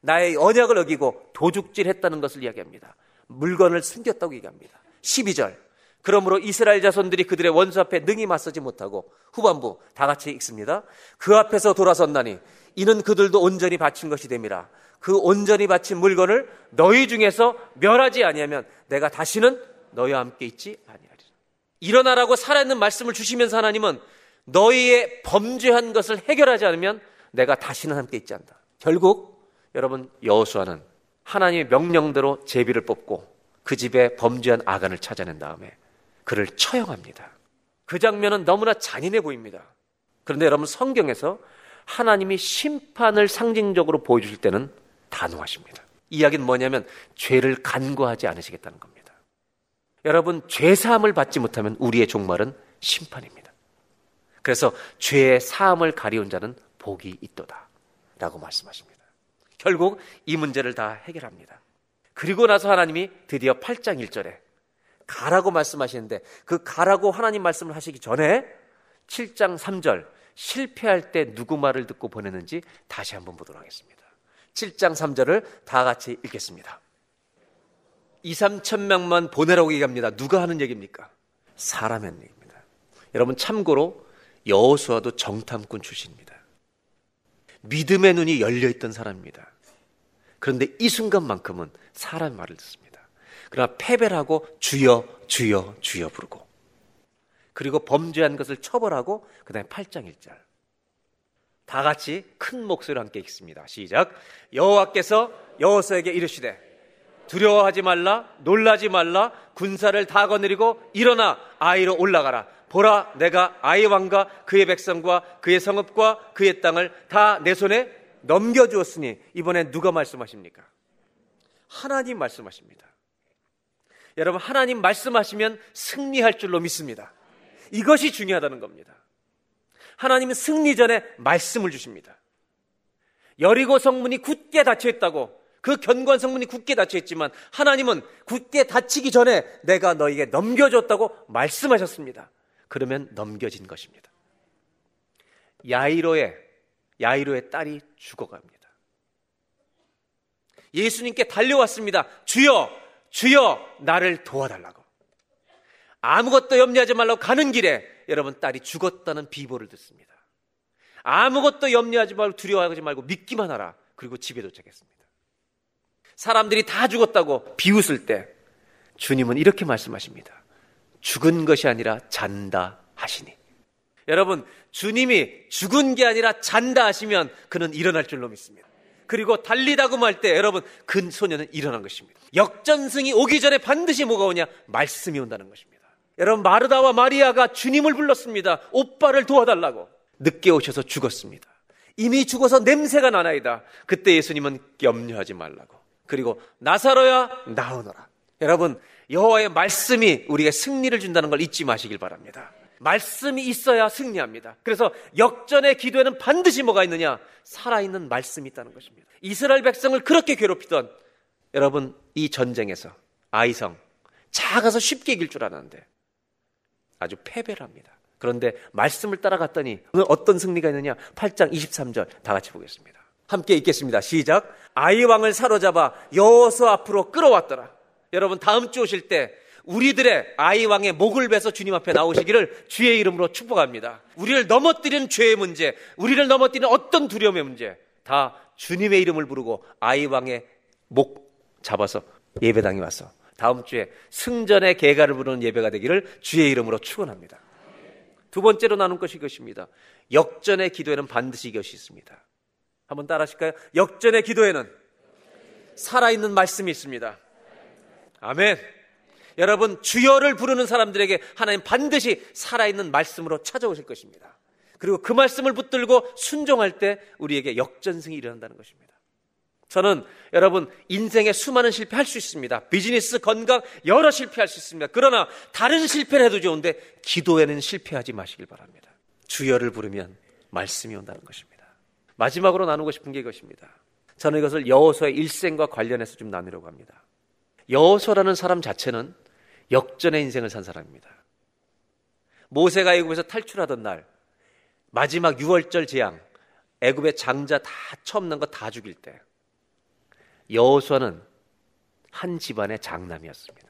나의 언약을 어기고 도둑질 했다는 것을 이야기합니다. 물건을 숨겼다고 얘기합니다. 12절 그러므로 이스라엘 자손들이 그들의 원수 앞에 능히 맞서지 못하고 후반부 다 같이 읽습니다. 그 앞에서 돌아섰나니 이는 그들도 온전히 바친 것이 됨이라. 그 온전히 바친 물건을 너희 중에서 멸하지 아니하면 내가 다시는 너희와 함께 있지 아니하리라. 일어나라고 살아있는 말씀을 주시면서 하나님은 너희의 범죄한 것을 해결하지 않으면 내가 다시는 함께 있지 않다. 결국 여러분 여호수아는 하나님의 명령대로 제비를 뽑고 그 집에 범죄한 아간을 찾아낸 다음에 그를 처형합니다. 그 장면은 너무나 잔인해 보입니다. 그런데 여러분 성경에서 하나님이 심판을 상징적으로 보여주실 때는 단호하십니다. 이야기는 뭐냐면 죄를 간과하지 않으시겠다는 겁니다. 여러분 죄 사함을 받지 못하면 우리의 종말은 심판입니다. 그래서 죄의 사함을 가리운 자는 복이 있도다 라고 말씀하십니다. 결국 이 문제를 다 해결합니다. 그리고 나서 하나님이 드디어 8장 1절에 가라고 말씀하시는데 그 가라고 하나님 말씀을 하시기 전에 7장 3절 실패할 때 누구 말을 듣고 보내는지 다시 한번 보도록 하겠습니다. 7장 3절을 다 같이 읽겠습니다. 2, 3천 명만 보내라고 얘기합니다. 누가 하는 얘기입니까? 사람의 얘기입니다. 여러분 참고로 여호수아도 정탐꾼 출신입니다. 믿음의 눈이 열려 있던 사람입니다. 그런데 이 순간만큼은 사람 말을 듣습니다. 그러나 패배를 하고 주여 주여 주여 부르고 그리고 범죄한 것을 처벌하고 그다음에 8장 1절 다 같이 큰 목소리로 함께 읽습니다. 시작. 여호와께서 여호수에게 이르시되 두려워하지 말라 놀라지 말라 군사를 다 거느리고 일어나 아이로 올라가라 보라 내가 아이 왕과 그의 백성과 그의 성읍과 그의 땅을 다 내 손에 넘겨 주었으니 이번엔 누가 말씀하십니까? 하나님 말씀하십니다. 여러분 하나님 말씀하시면 승리할 줄로 믿습니다. 이것이 중요하다는 겁니다. 하나님은 승리 전에 말씀을 주십니다. 여리고 성문이 굳게 닫혀 있다고 그 견고한 성문이 굳게 닫혀 있지만 하나님은 굳게 닫히기 전에 내가 너에게 넘겨줬다고 말씀하셨습니다. 그러면 넘겨진 것입니다. 야이로의 야이로의 딸이 죽어갑니다. 예수님께 달려왔습니다. 주여 주여 나를 도와달라고. 아무것도 염려하지 말라고 가는 길에 여러분 딸이 죽었다는 비보를 듣습니다. 아무것도 염려하지 말고 두려워하지 말고 믿기만 하라. 그리고 집에 도착했습니다. 사람들이 다 죽었다고 비웃을 때 주님은 이렇게 말씀하십니다. 죽은 것이 아니라 잔다 하시니. 여러분, 주님이 죽은 게 아니라 잔다 하시면 그는 일어날 줄로 믿습니다. 그리고 달리다고 말 때 여러분 그 소녀는 일어난 것입니다. 역전승이 오기 전에 반드시 뭐가 오냐? 말씀이 온다는 것입니다. 여러분 마르다와 마리아가 주님을 불렀습니다. 오빠를 도와달라고. 늦게 오셔서 죽었습니다. 이미 죽어서 냄새가 나나이다. 그때 예수님은 염려하지 말라고. 그리고 나사로야 나오너라. 여러분 여호와의 말씀이 우리에게 승리를 준다는 걸 잊지 마시길 바랍니다. 말씀이 있어야 승리합니다. 그래서 역전의 기도에는 반드시 뭐가 있느냐? 살아있는 말씀이 있다는 것입니다. 이스라엘 백성을 그렇게 괴롭히던 여러분 이 전쟁에서 아이성 작아서 쉽게 이길 줄 알았는데 아주 패배를 합니다. 그런데 말씀을 따라갔더니 오늘 어떤 승리가 있느냐? 8장 23절 다 같이 보겠습니다. 함께 읽겠습니다. 시작. 아이 왕을 사로잡아 여호수 앞으로 끌어왔더라. 여러분 다음 주 오실 때 우리들의 아이 왕의 목을 베서 주님 앞에 나오시기를 주의 이름으로 축복합니다. 우리를 넘어뜨리는 죄의 문제, 우리를 넘어뜨리는 어떤 두려움의 문제 다 주님의 이름을 부르고 아이 왕의 목 잡아서 예배당에 와서 다음 주에 승전의 개가를 부르는 예배가 되기를 주의 이름으로 축원합니다. 두 번째로 나눈 것이 이것입니다. 역전의 기도에는 반드시 이것이 있습니다. 한번 따라 하실까요? 역전의 기도에는 살아있는 말씀이 있습니다. 아멘. 여러분 주여를 부르는 사람들에게 하나님 반드시 살아있는 말씀으로 찾아오실 것입니다. 그리고 그 말씀을 붙들고 순종할 때 우리에게 역전승이 일어난다는 것입니다. 저는 여러분 인생에 수많은 실패할 수 있습니다. 비즈니스, 건강 여러 실패할 수 있습니다. 그러나 다른 실패를 해도 좋은데 기도에는 실패하지 마시길 바랍니다. 주여를 부르면 말씀이 온다는 것입니다. 마지막으로 나누고 싶은 게 이것입니다. 저는 이것을 여호수의 일생과 관련해서 좀 나누려고 합니다. 여호수라는 사람 자체는 역전의 인생을 산 사람입니다. 모세가 애굽에서 탈출하던 날 마지막 6월절 재앙 애굽의 장자 다 처음 난 거 다 죽일 때 여호수아는 한 집안의 장남이었습니다.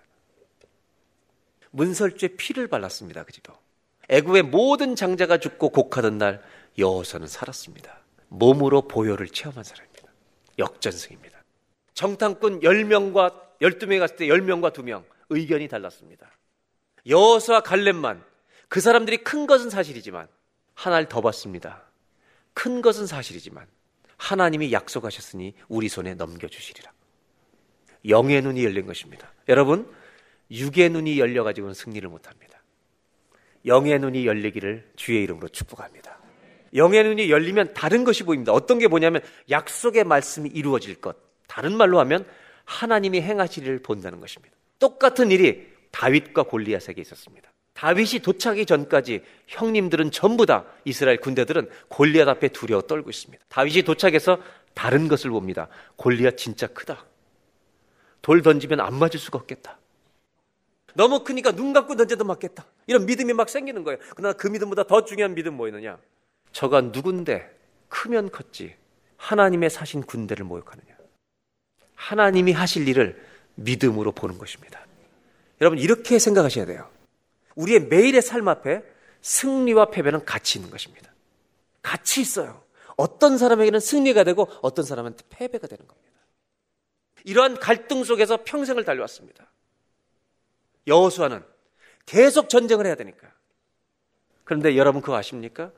문설주에 피를 발랐습니다. 그 집도. 애굽의 모든 장자가 죽고 곡하던 날 여호수아는 살았습니다. 몸으로 보혈을 체험한 사람입니다. 역전승입니다. 정탐꾼 10명과 12명이 갔을 때 10명과 2명 의견이 달랐습니다. 여호수아 갈렙만 그 사람들이 큰 것은 사실이지만 하나를 더 받습니다. 큰 것은 사실이지만 하나님이 약속하셨으니 우리 손에 넘겨주시리라. 영의 눈이 열린 것입니다. 여러분, 육의 눈이 열려가지고는 승리를 못합니다. 영의 눈이 열리기를 주의 이름으로 축복합니다. 영의 눈이 열리면 다른 것이 보입니다. 어떤 게 뭐냐면 약속의 말씀이 이루어질 것. 다른 말로 하면 하나님이 일을 본다는 것입니다. 똑같은 일이 다윗과 골리앗에게 있었습니다. 다윗이 도착하기 전까지 형님들은 전부 다 이스라엘 군대들은 골리앗 앞에 두려워 떨고 있습니다. 다윗이 도착해서 다른 것을 봅니다. 골리앗 진짜 크다. 돌 던지면 안 맞을 수가 없겠다. 너무 크니까 눈 감고 던져도 맞겠다. 이런 믿음이 막 생기는 거예요. 그러나 그 믿음보다 더 중요한 믿음 뭐였느냐? 저가 누군데 크면 컸지 하나님의 사신 군대를 모욕하느냐? 하나님이 하실 일을 믿음으로 보는 것입니다. 여러분 이렇게 생각하셔야 돼요. 우리의 매일의 삶 앞에 승리와 패배는 같이 있는 것입니다. 같이 있어요. 어떤 사람에게는 승리가 되고 어떤 사람한테 패배가 되는 겁니다. 이러한 갈등 속에서 평생을 달려왔습니다. 여호수아는 계속 전쟁을 해야 되니까. 그런데 여러분 그거 아십니까?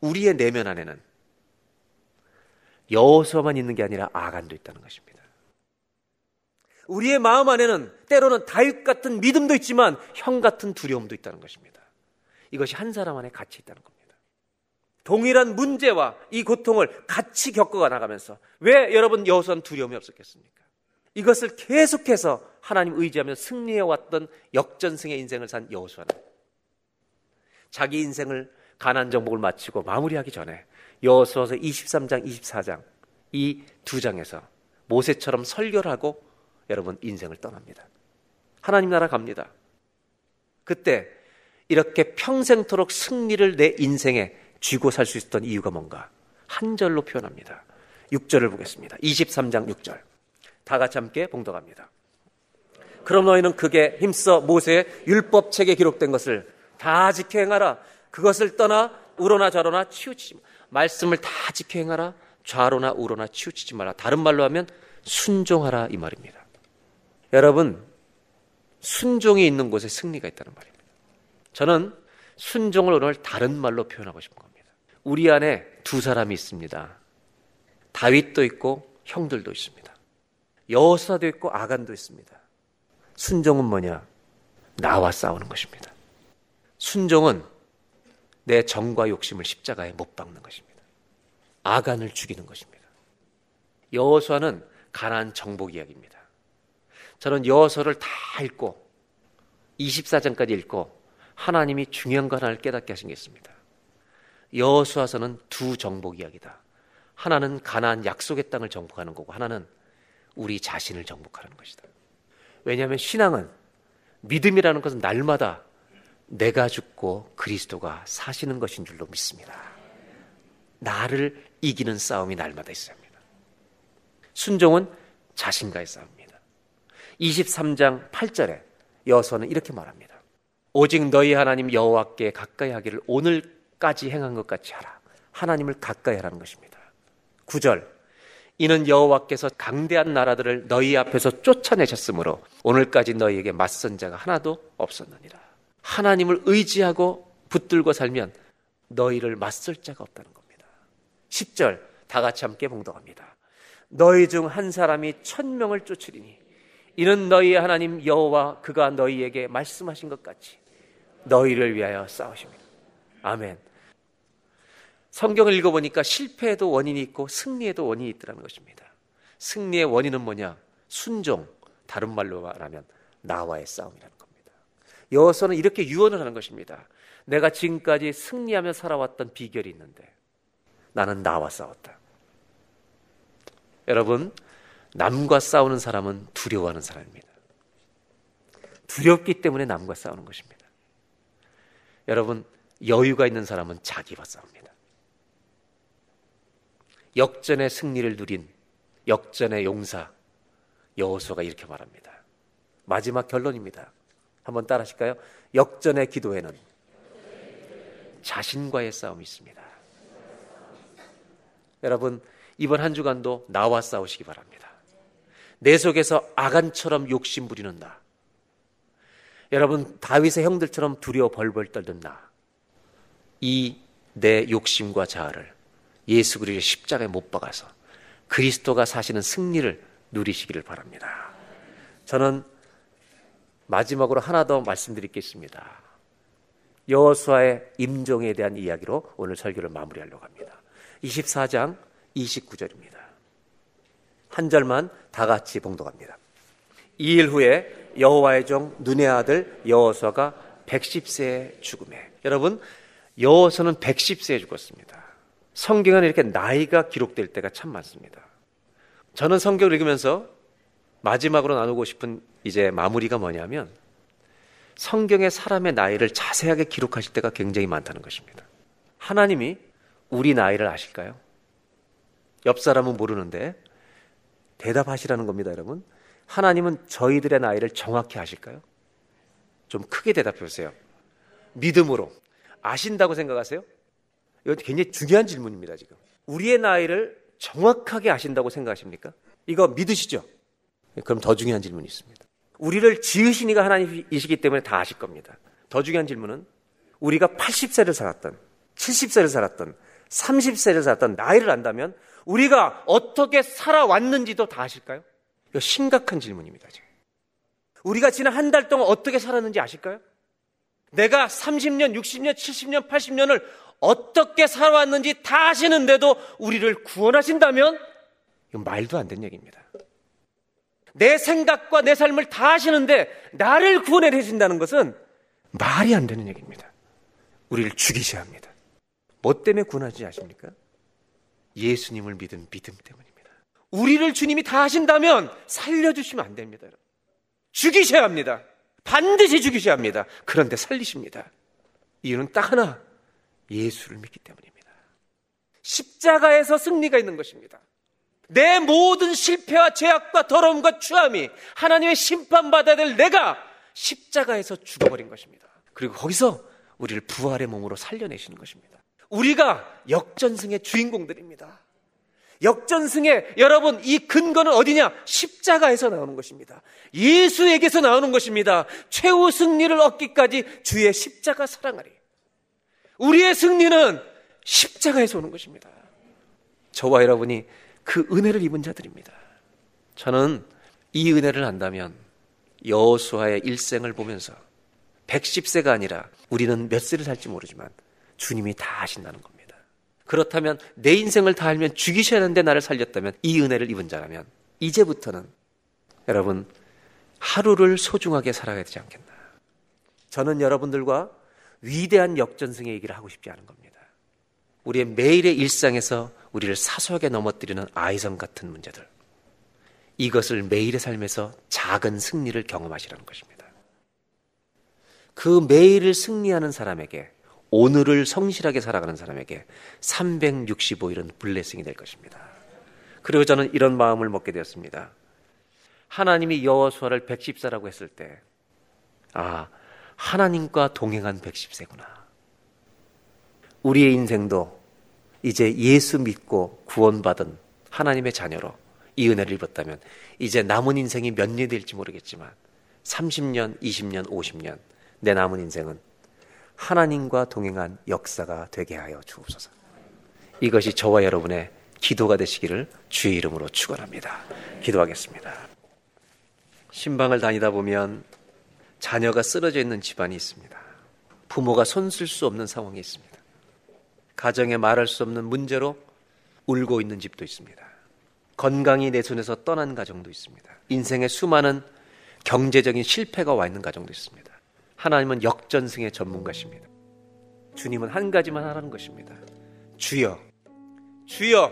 우리의 내면 안에는 여호수아만 있는 게 아니라 아간도 있다는 것입니다. 우리의 마음 안에는 때로는 다윗 같은 믿음도 있지만 형 같은 두려움도 있다는 것입니다. 이것이 한 사람 안에 같이 있다는 겁니다. 동일한 문제와 이 고통을 같이 겪어가 나가면서 왜 여러분 여호수아는 두려움이 없었겠습니까? 이것을 계속해서 하나님 의지하며 승리해 왔던 역전승의 인생을 산 여호수아는 자기 인생을 가난 정복을 마치고 마무리하기 전에 여호수아서 23장, 24장 이 두 장에서 모세처럼 설교를 하고 여러분 인생을 떠납니다. 하나님 나라 갑니다. 그때 이렇게 평생토록 승리를 내 인생에 쥐고 살 수 있었던 이유가 뭔가 한 절로 표현합니다. 6절을 보겠습니다. 23장 6절. 다 같이 함께 봉독합니다. 그럼 너희는 그게 힘써 모세의 율법책에 기록된 것을 다 지켜 행하라. 그것을 떠나 우로나 좌로나 치우치지 마. 말씀을 다 지켜 행하라. 좌로나 우로나 치우치지 마라. 다른 말로 하면 순종하라 이 말입니다. 여러분 순종이 있는 곳에 승리가 있다는 말입니다. 저는 순종을 오늘 다른 말로 표현하고 싶은 겁니다. 우리 안에 두 사람이 있습니다. 다윗도 있고 형들도 있습니다. 여호사도 있고 아간도 있습니다. 순종은 뭐냐? 나와 싸우는 것입니다. 순종은 내 정과 욕심을 십자가에 못 박는 것입니다. 아간을 죽이는 것입니다. 여호수아는 가난 정복 이야기입니다. 저는 여호서를 다 읽고 24장까지 읽고 하나님이 중요한 거 하나를 깨닫게 하신 게 있습니다. 여호수아서는 두 정복 이야기다. 하나는 가나안 약속의 땅을 정복하는 거고 하나는 우리 자신을 정복하는 것이다. 왜냐하면 신앙은 믿음이라는 것은 날마다 내가 죽고 그리스도가 사시는 것인 줄로 믿습니다. 나를 이기는 싸움이 날마다 있어야 합니다. 순종은 자신과의 싸움입니다. 23장 8절에 여호수아는 이렇게 말합니다. 오직 너희 하나님 여호와께 가까이 하기를 오늘까지 행한 것 같이 하라. 하나님을 가까이 하라는 것입니다. 9절 이는 여호와께서 강대한 나라들을 너희 앞에서 쫓아내셨으므로 오늘까지 너희에게 맞선 자가 하나도 없었느니라. 하나님을 의지하고 붙들고 살면 너희를 맞설 자가 없다는 겁니다. 10절 다 같이 함께 봉독합니다. 너희 중 한 사람이 천명을 쫓으리니 이는 너희의 하나님 여호와 그가 너희에게 말씀하신 것 같이 너희를 위하여 싸우십니다. 아멘. 성경을 읽어보니까 실패에도 원인이 있고 승리에도 원인이 있더라는 것입니다. 승리의 원인은 뭐냐? 순종. 다른 말로 말하면 나와의 싸움이라는 겁니다. 여호서는 이렇게 유언을 하는 것입니다. 내가 지금까지 승리하며 살아왔던 비결이 있는데 나는 나와 싸웠다. 여러분, 남과 싸우는 사람은 두려워하는 사람입니다. 두렵기 때문에 남과 싸우는 것입니다. 여러분, 여유가 있는 사람은 자기와 싸웁니다. 역전의 승리를 누린 역전의 용사 여호수아가 이렇게 말합니다. 마지막 결론입니다. 한번 따라 하실까요? 역전의 기도에는 자신과의 싸움이 있습니다. 여러분, 이번 한 주간도 나와 싸우시기 바랍니다. 내 속에서 아간처럼 욕심 부리는 나. 여러분, 다윗의 형들처럼 두려워 벌벌 나. 이내 욕심과 자아를 예수 그리스도의 십자가에 못 박아서 그리스도가 사시는 승리를 누리시기를 바랍니다. 저는 마지막으로 하나 더 말씀드리겠습니다. 여호수아의 임종에 대한 이야기로 오늘 설교를 마무리하려고 합니다. 24장 29절입니다. 한 절만 다 같이 봉독합니다. 이 일 후에 여호와의 종 눈의 아들 여호수아가 110세에 죽음에 여러분 여호수아는 110세에 죽었습니다. 성경에는 이렇게 나이가 기록될 때가 참 많습니다. 저는 성경을 읽으면서 마지막으로 나누고 싶은 이제 마무리가 뭐냐면 성경의 사람의 나이를 자세하게 기록하실 때가 굉장히 많다는 것입니다. 하나님이 우리 나이를 아실까요? 옆 사람은 모르는데 대답하시라는 겁니다, 여러분. 하나님은 저희들의 나이를 정확히 아실까요? 좀 크게 대답해 보세요. 믿음으로 아신다고 생각하세요? 이거 굉장히 중요한 질문입니다, 지금. 우리의 나이를 정확하게 아신다고 생각하십니까? 이거 믿으시죠? 그럼 더 중요한 질문이 있습니다. 우리를 지으신 이가 하나님이시기 때문에 다 아실 겁니다. 더 중요한 질문은 우리가 80세를 살았던, 70세를 살았던, 30세를 살았던 나이를 안다면 우리가 어떻게 살아왔는지도 다 아실까요? 이거 심각한 질문입니다, 지금. 우리가 지난 한 달 동안 어떻게 살았는지 아실까요? 내가 30년, 60년, 70년, 80년을 어떻게 살아왔는지 다 아시는데도 우리를 구원하신다면 이건 말도 안 되는 얘기입니다. 내 생각과 내 삶을 다 아시는데 나를 구원해 주신다는 것은 말이 안 되는 얘기입니다. 우리를 죽이셔야 합니다. 뭐 때문에 구원하지 아십니까? 예수님을 믿은 믿음 때문입니다. 우리를 주님이 다 하신다면 살려주시면 안 됩니다. 죽이셔야 합니다. 반드시 죽이셔야 합니다. 그런데 살리십니다. 이유는 딱 하나. 예수를 믿기 때문입니다. 십자가에서 승리가 있는 것입니다. 내 모든 실패와 죄악과 더러움과 추함이 하나님의 심판받아야 될 내가 십자가에서 죽어버린 것입니다. 그리고 거기서 우리를 부활의 몸으로 살려내시는 것입니다. 우리가 역전승의 주인공들입니다. 역전승의 여러분 이 근거는 어디냐? 십자가에서 나오는 것입니다. 예수에게서 나오는 것입니다. 최후 승리를 얻기까지 주의 십자가 사랑하리. 우리의 승리는 십자가에서 오는 것입니다. 저와 여러분이 그 은혜를 입은 자들입니다. 저는 이 은혜를 안다면 여호수아의 일생을 보면서 110세가 아니라 우리는 몇 세를 살지 모르지만 주님이 다 아신다는 겁니다. 그렇다면 내 인생을 다 알면 죽이셔야 하는데 나를 살렸다면 이 은혜를 입은 자라면 이제부터는 여러분 하루를 소중하게 살아야 되지 않겠나. 저는 여러분들과 위대한 역전승의 얘기를 하고 싶지 않은 겁니다. 우리의 매일의 일상에서 우리를 사소하게 넘어뜨리는 아이성 같은 문제들. 이것을 매일의 삶에서 작은 승리를 경험하시라는 것입니다. 그 매일을 승리하는 사람에게 오늘을 성실하게 살아가는 사람에게 365일은 블레싱이 될 것입니다. 그리고 저는 이런 마음을 먹게 되었습니다. 하나님이 여호수아를 110세라고 했을 때 아, 하나님과 동행한 110세구나. 우리의 인생도 이제 예수 믿고 구원받은 하나님의 자녀로 이 은혜를 입었다면 이제 남은 인생이 몇 년이 될지 모르겠지만 30년, 20년, 50년 내 남은 인생은 하나님과 동행한 역사가 되게 하여 주옵소서. 이것이 저와 여러분의 기도가 되시기를 주의 이름으로 축원합니다. 기도하겠습니다. 신방을 다니다 보면 자녀가 쓰러져 있는 집안이 있습니다. 부모가 손쓸 수 없는 상황이 있습니다. 가정에 말할 수 없는 문제로 울고 있는 집도 있습니다. 건강이 내 손에서 떠난 가정도 있습니다. 인생의 수많은 경제적인 실패가 와 있는 가정도 있습니다. 하나님은 역전승의 전문가십니다. 주님은 한 가지만 하라는 것입니다. 주여, 주여,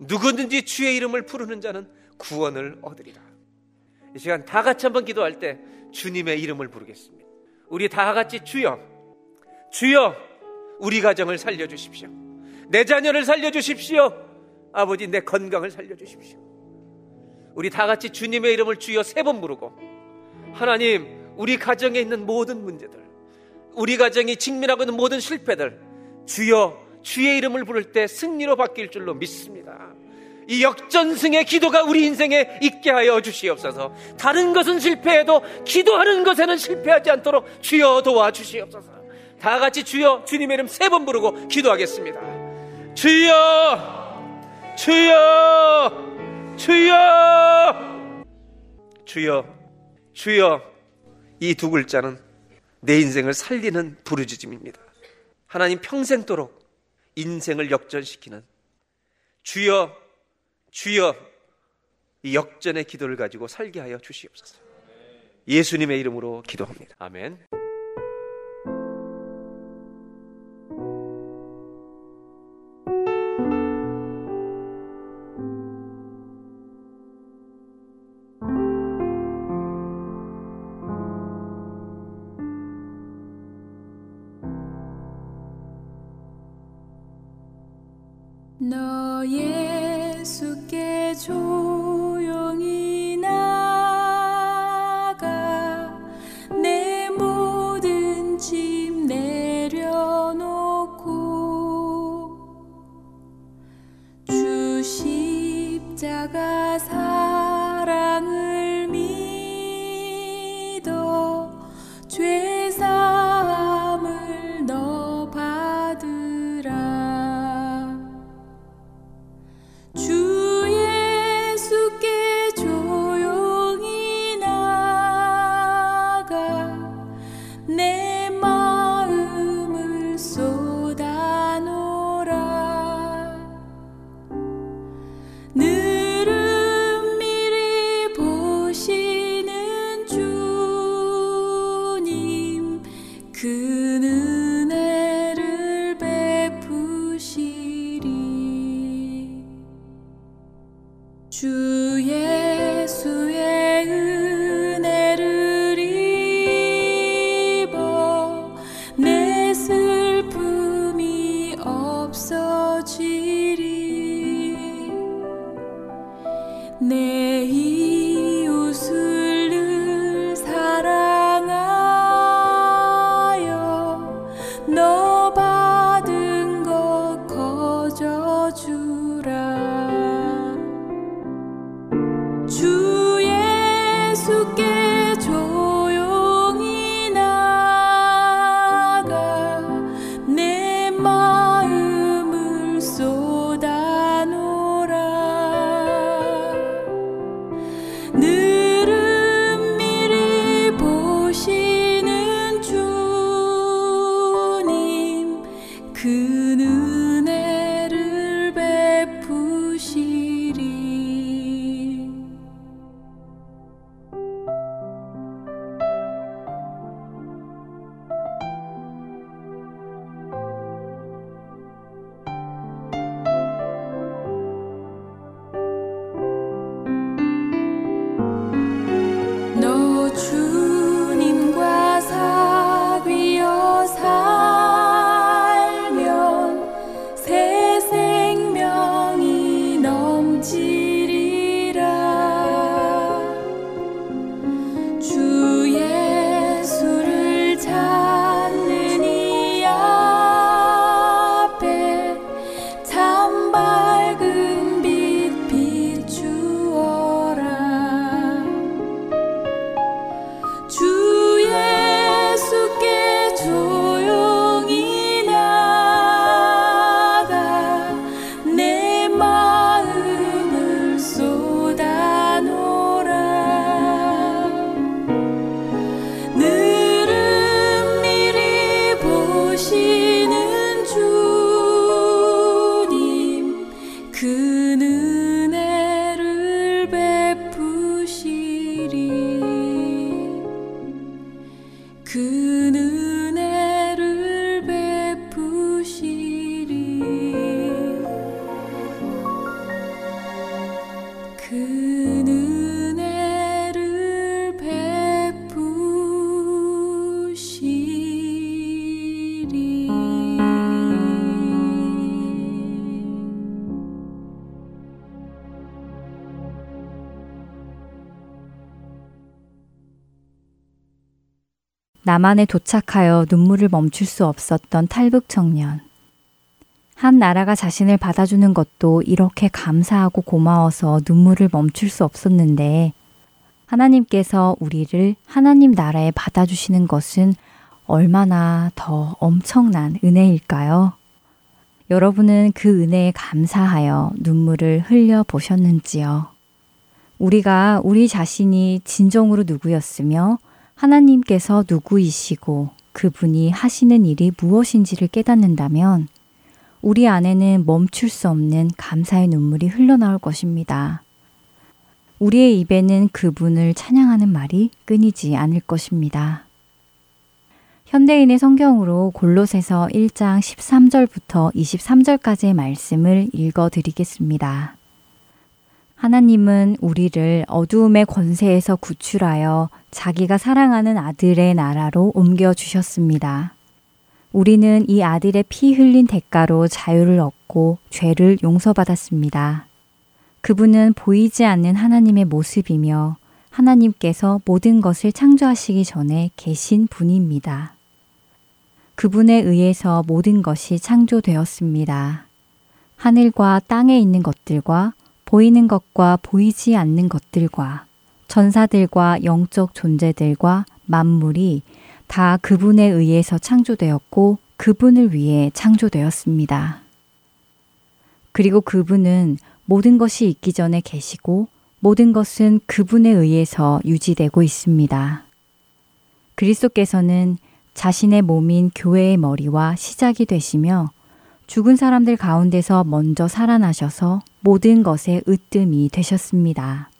누구든지 주의 이름을 부르는 자는 구원을 얻으리라. 이 시간 다 같이 한번 기도할 때 주님의 이름을 부르겠습니다. 우리 다 같이 주여, 주여, 우리 가정을 살려주십시오. 내 자녀를 살려주십시오. 아버지, 내 건강을 살려주십시오. 우리 다 같이 주님의 이름을 주여 세 번 부르고, 하나님, 우리 가정에 있는 모든 문제들, 우리 가정이 직면하고 있는 모든 실패들, 주여 주의 이름을 부를 때 승리로 바뀔 줄로 믿습니다. 이 역전승의 기도가 우리 인생에 있게 하여 주시옵소서. 다른 것은 실패해도 기도하는 것에는 실패하지 않도록 주여 도와 주시옵소서. 다 같이 주여 주님의 이름 세 번 부르고 기도하겠습니다. 주여, 주여, 주여, 주여, 주여. 이 두 글자는 내 인생을 살리는 부르짖음입니다. 하나님 평생도록 인생을 역전시키는 주여 주여 이 역전의 기도를 가지고 살게 하여 주시옵소서. 예수님의 이름으로 기도합니다. 아멘. 내 이 남한에 도착하여 눈물을 멈출 수 없었던 탈북 청년. 한 나라가 자신을 받아주는 것도 이렇게 감사하고 고마워서 눈물을 멈출 수 없었는데 하나님께서 우리를 하나님 나라에 받아주시는 것은 얼마나 더 엄청난 은혜일까요? 여러분은 그 은혜에 감사하여 눈물을 흘려 보셨는지요? 우리가 우리 자신이 진정으로 누구였으며 하나님께서 누구이시고 그분이 하시는 일이 무엇인지를 깨닫는다면 우리 안에는 멈출 수 없는 감사의 눈물이 흘러나올 것입니다. 우리의 입에는 그분을 찬양하는 말이 끊이지 않을 것입니다. 현대인의 성경으로 골로새서 1장 13절부터 23절까지의 말씀을 읽어 드리겠습니다. 하나님은 우리를 어두움의 권세에서 구출하여 자기가 사랑하는 아들의 나라로 옮겨 주셨습니다. 우리는 이 아들의 피 흘린 대가로 자유를 얻고 죄를 용서받았습니다. 그분은 보이지 않는 하나님의 모습이며 하나님께서 모든 것을 창조하시기 전에 계신 분입니다. 그분에 의해서 모든 것이 창조되었습니다. 하늘과 땅에 있는 것들과 보이는 것과 보이지 않는 것들과 전사들과 영적 존재들과 만물이 다 그분에 의해서 창조되었고 그분을 위해 창조되었습니다. 그리고 그분은 모든 것이 있기 전에 계시고 모든 것은 그분에 의해서 유지되고 있습니다. 그리스도께서는 자신의 몸인 교회의 머리와 시작이 되시며 죽은 사람들 가운데서 먼저 살아나셔서 모든 것의 으뜸이 되셨습니다.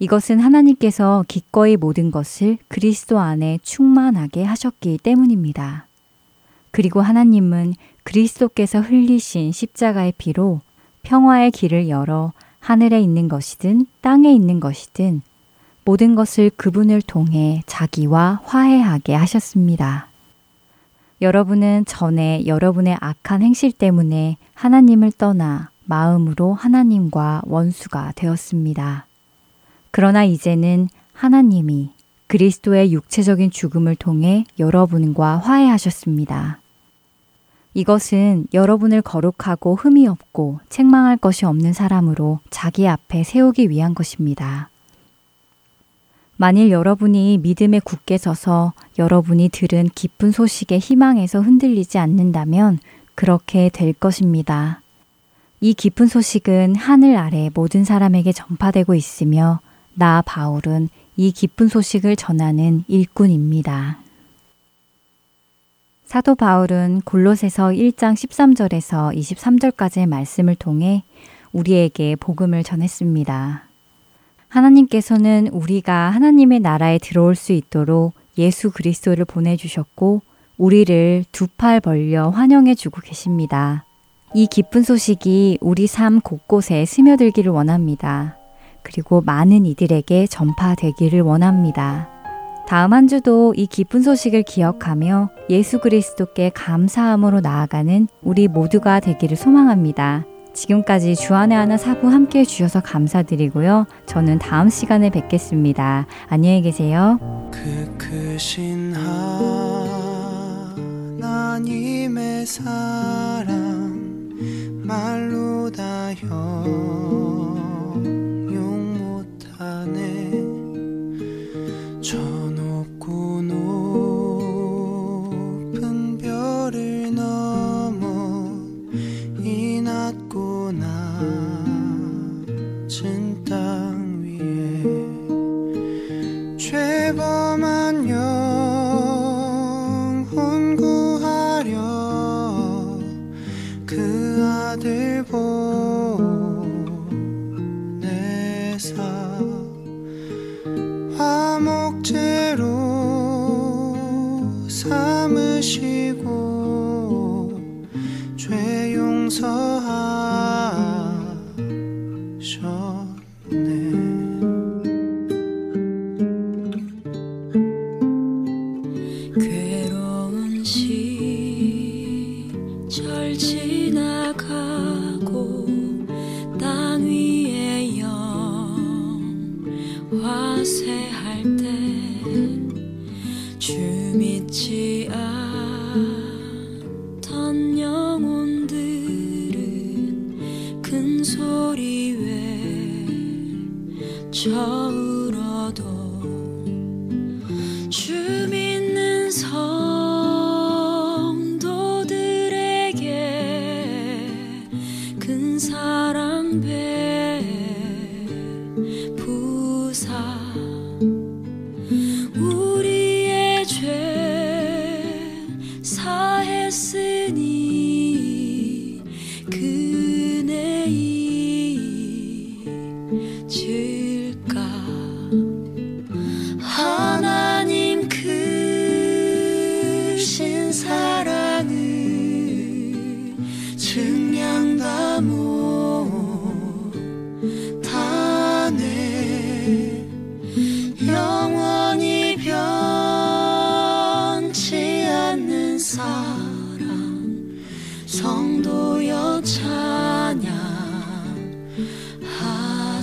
이것은 하나님께서 기꺼이 모든 것을 그리스도 안에 충만하게 하셨기 때문입니다. 그리고 하나님은 그리스도께서 흘리신 십자가의 피로 평화의 길을 열어 하늘에 있는 것이든 땅에 있는 것이든 모든 것을 그분을 통해 자기와 화해하게 하셨습니다. 여러분은 전에 여러분의 악한 행실 때문에 하나님을 떠나 마음으로 하나님과 원수가 되었습니다. 그러나 이제는 하나님이 그리스도의 육체적인 죽음을 통해 여러분과 화해하셨습니다. 이것은 여러분을 거룩하고 흠이 없고 책망할 것이 없는 사람으로 자기 앞에 세우기 위한 것입니다. 만일 여러분이 믿음에 굳게 서서 여러분이 들은 기쁜 소식의 희망에서 흔들리지 않는다면 그렇게 될 것입니다. 이 기쁜 소식은 하늘 아래 모든 사람에게 전파되고 있으며 나 바울은 이 기쁜 소식을 전하는 일꾼입니다. 사도 바울은 골로새서 1장 13절에서 23절까지의 말씀을 통해 우리에게 복음을 전했습니다. 하나님께서는 우리가 하나님의 나라에 들어올 수 있도록 예수 그리스도를 보내주셨고 우리를 두 팔 벌려 환영해 주고 계십니다. 이 기쁜 소식이 우리 삶 곳곳에 스며들기를 원합니다. 그리고 많은 이들에게 전파되기를 원합니다. 다음 한 주도 이 기쁜 소식을 기억하며 예수 그리스도께 감사함으로 나아가는 우리 모두가 되기를 소망합니다. 지금까지 주안의 하나 사부 함께 해주셔서 감사드리고요. 저는 다음 시간에 뵙겠습니다. 안녕히 계세요. 그 크신 하나님의 사랑 말로 다형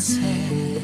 채우지 못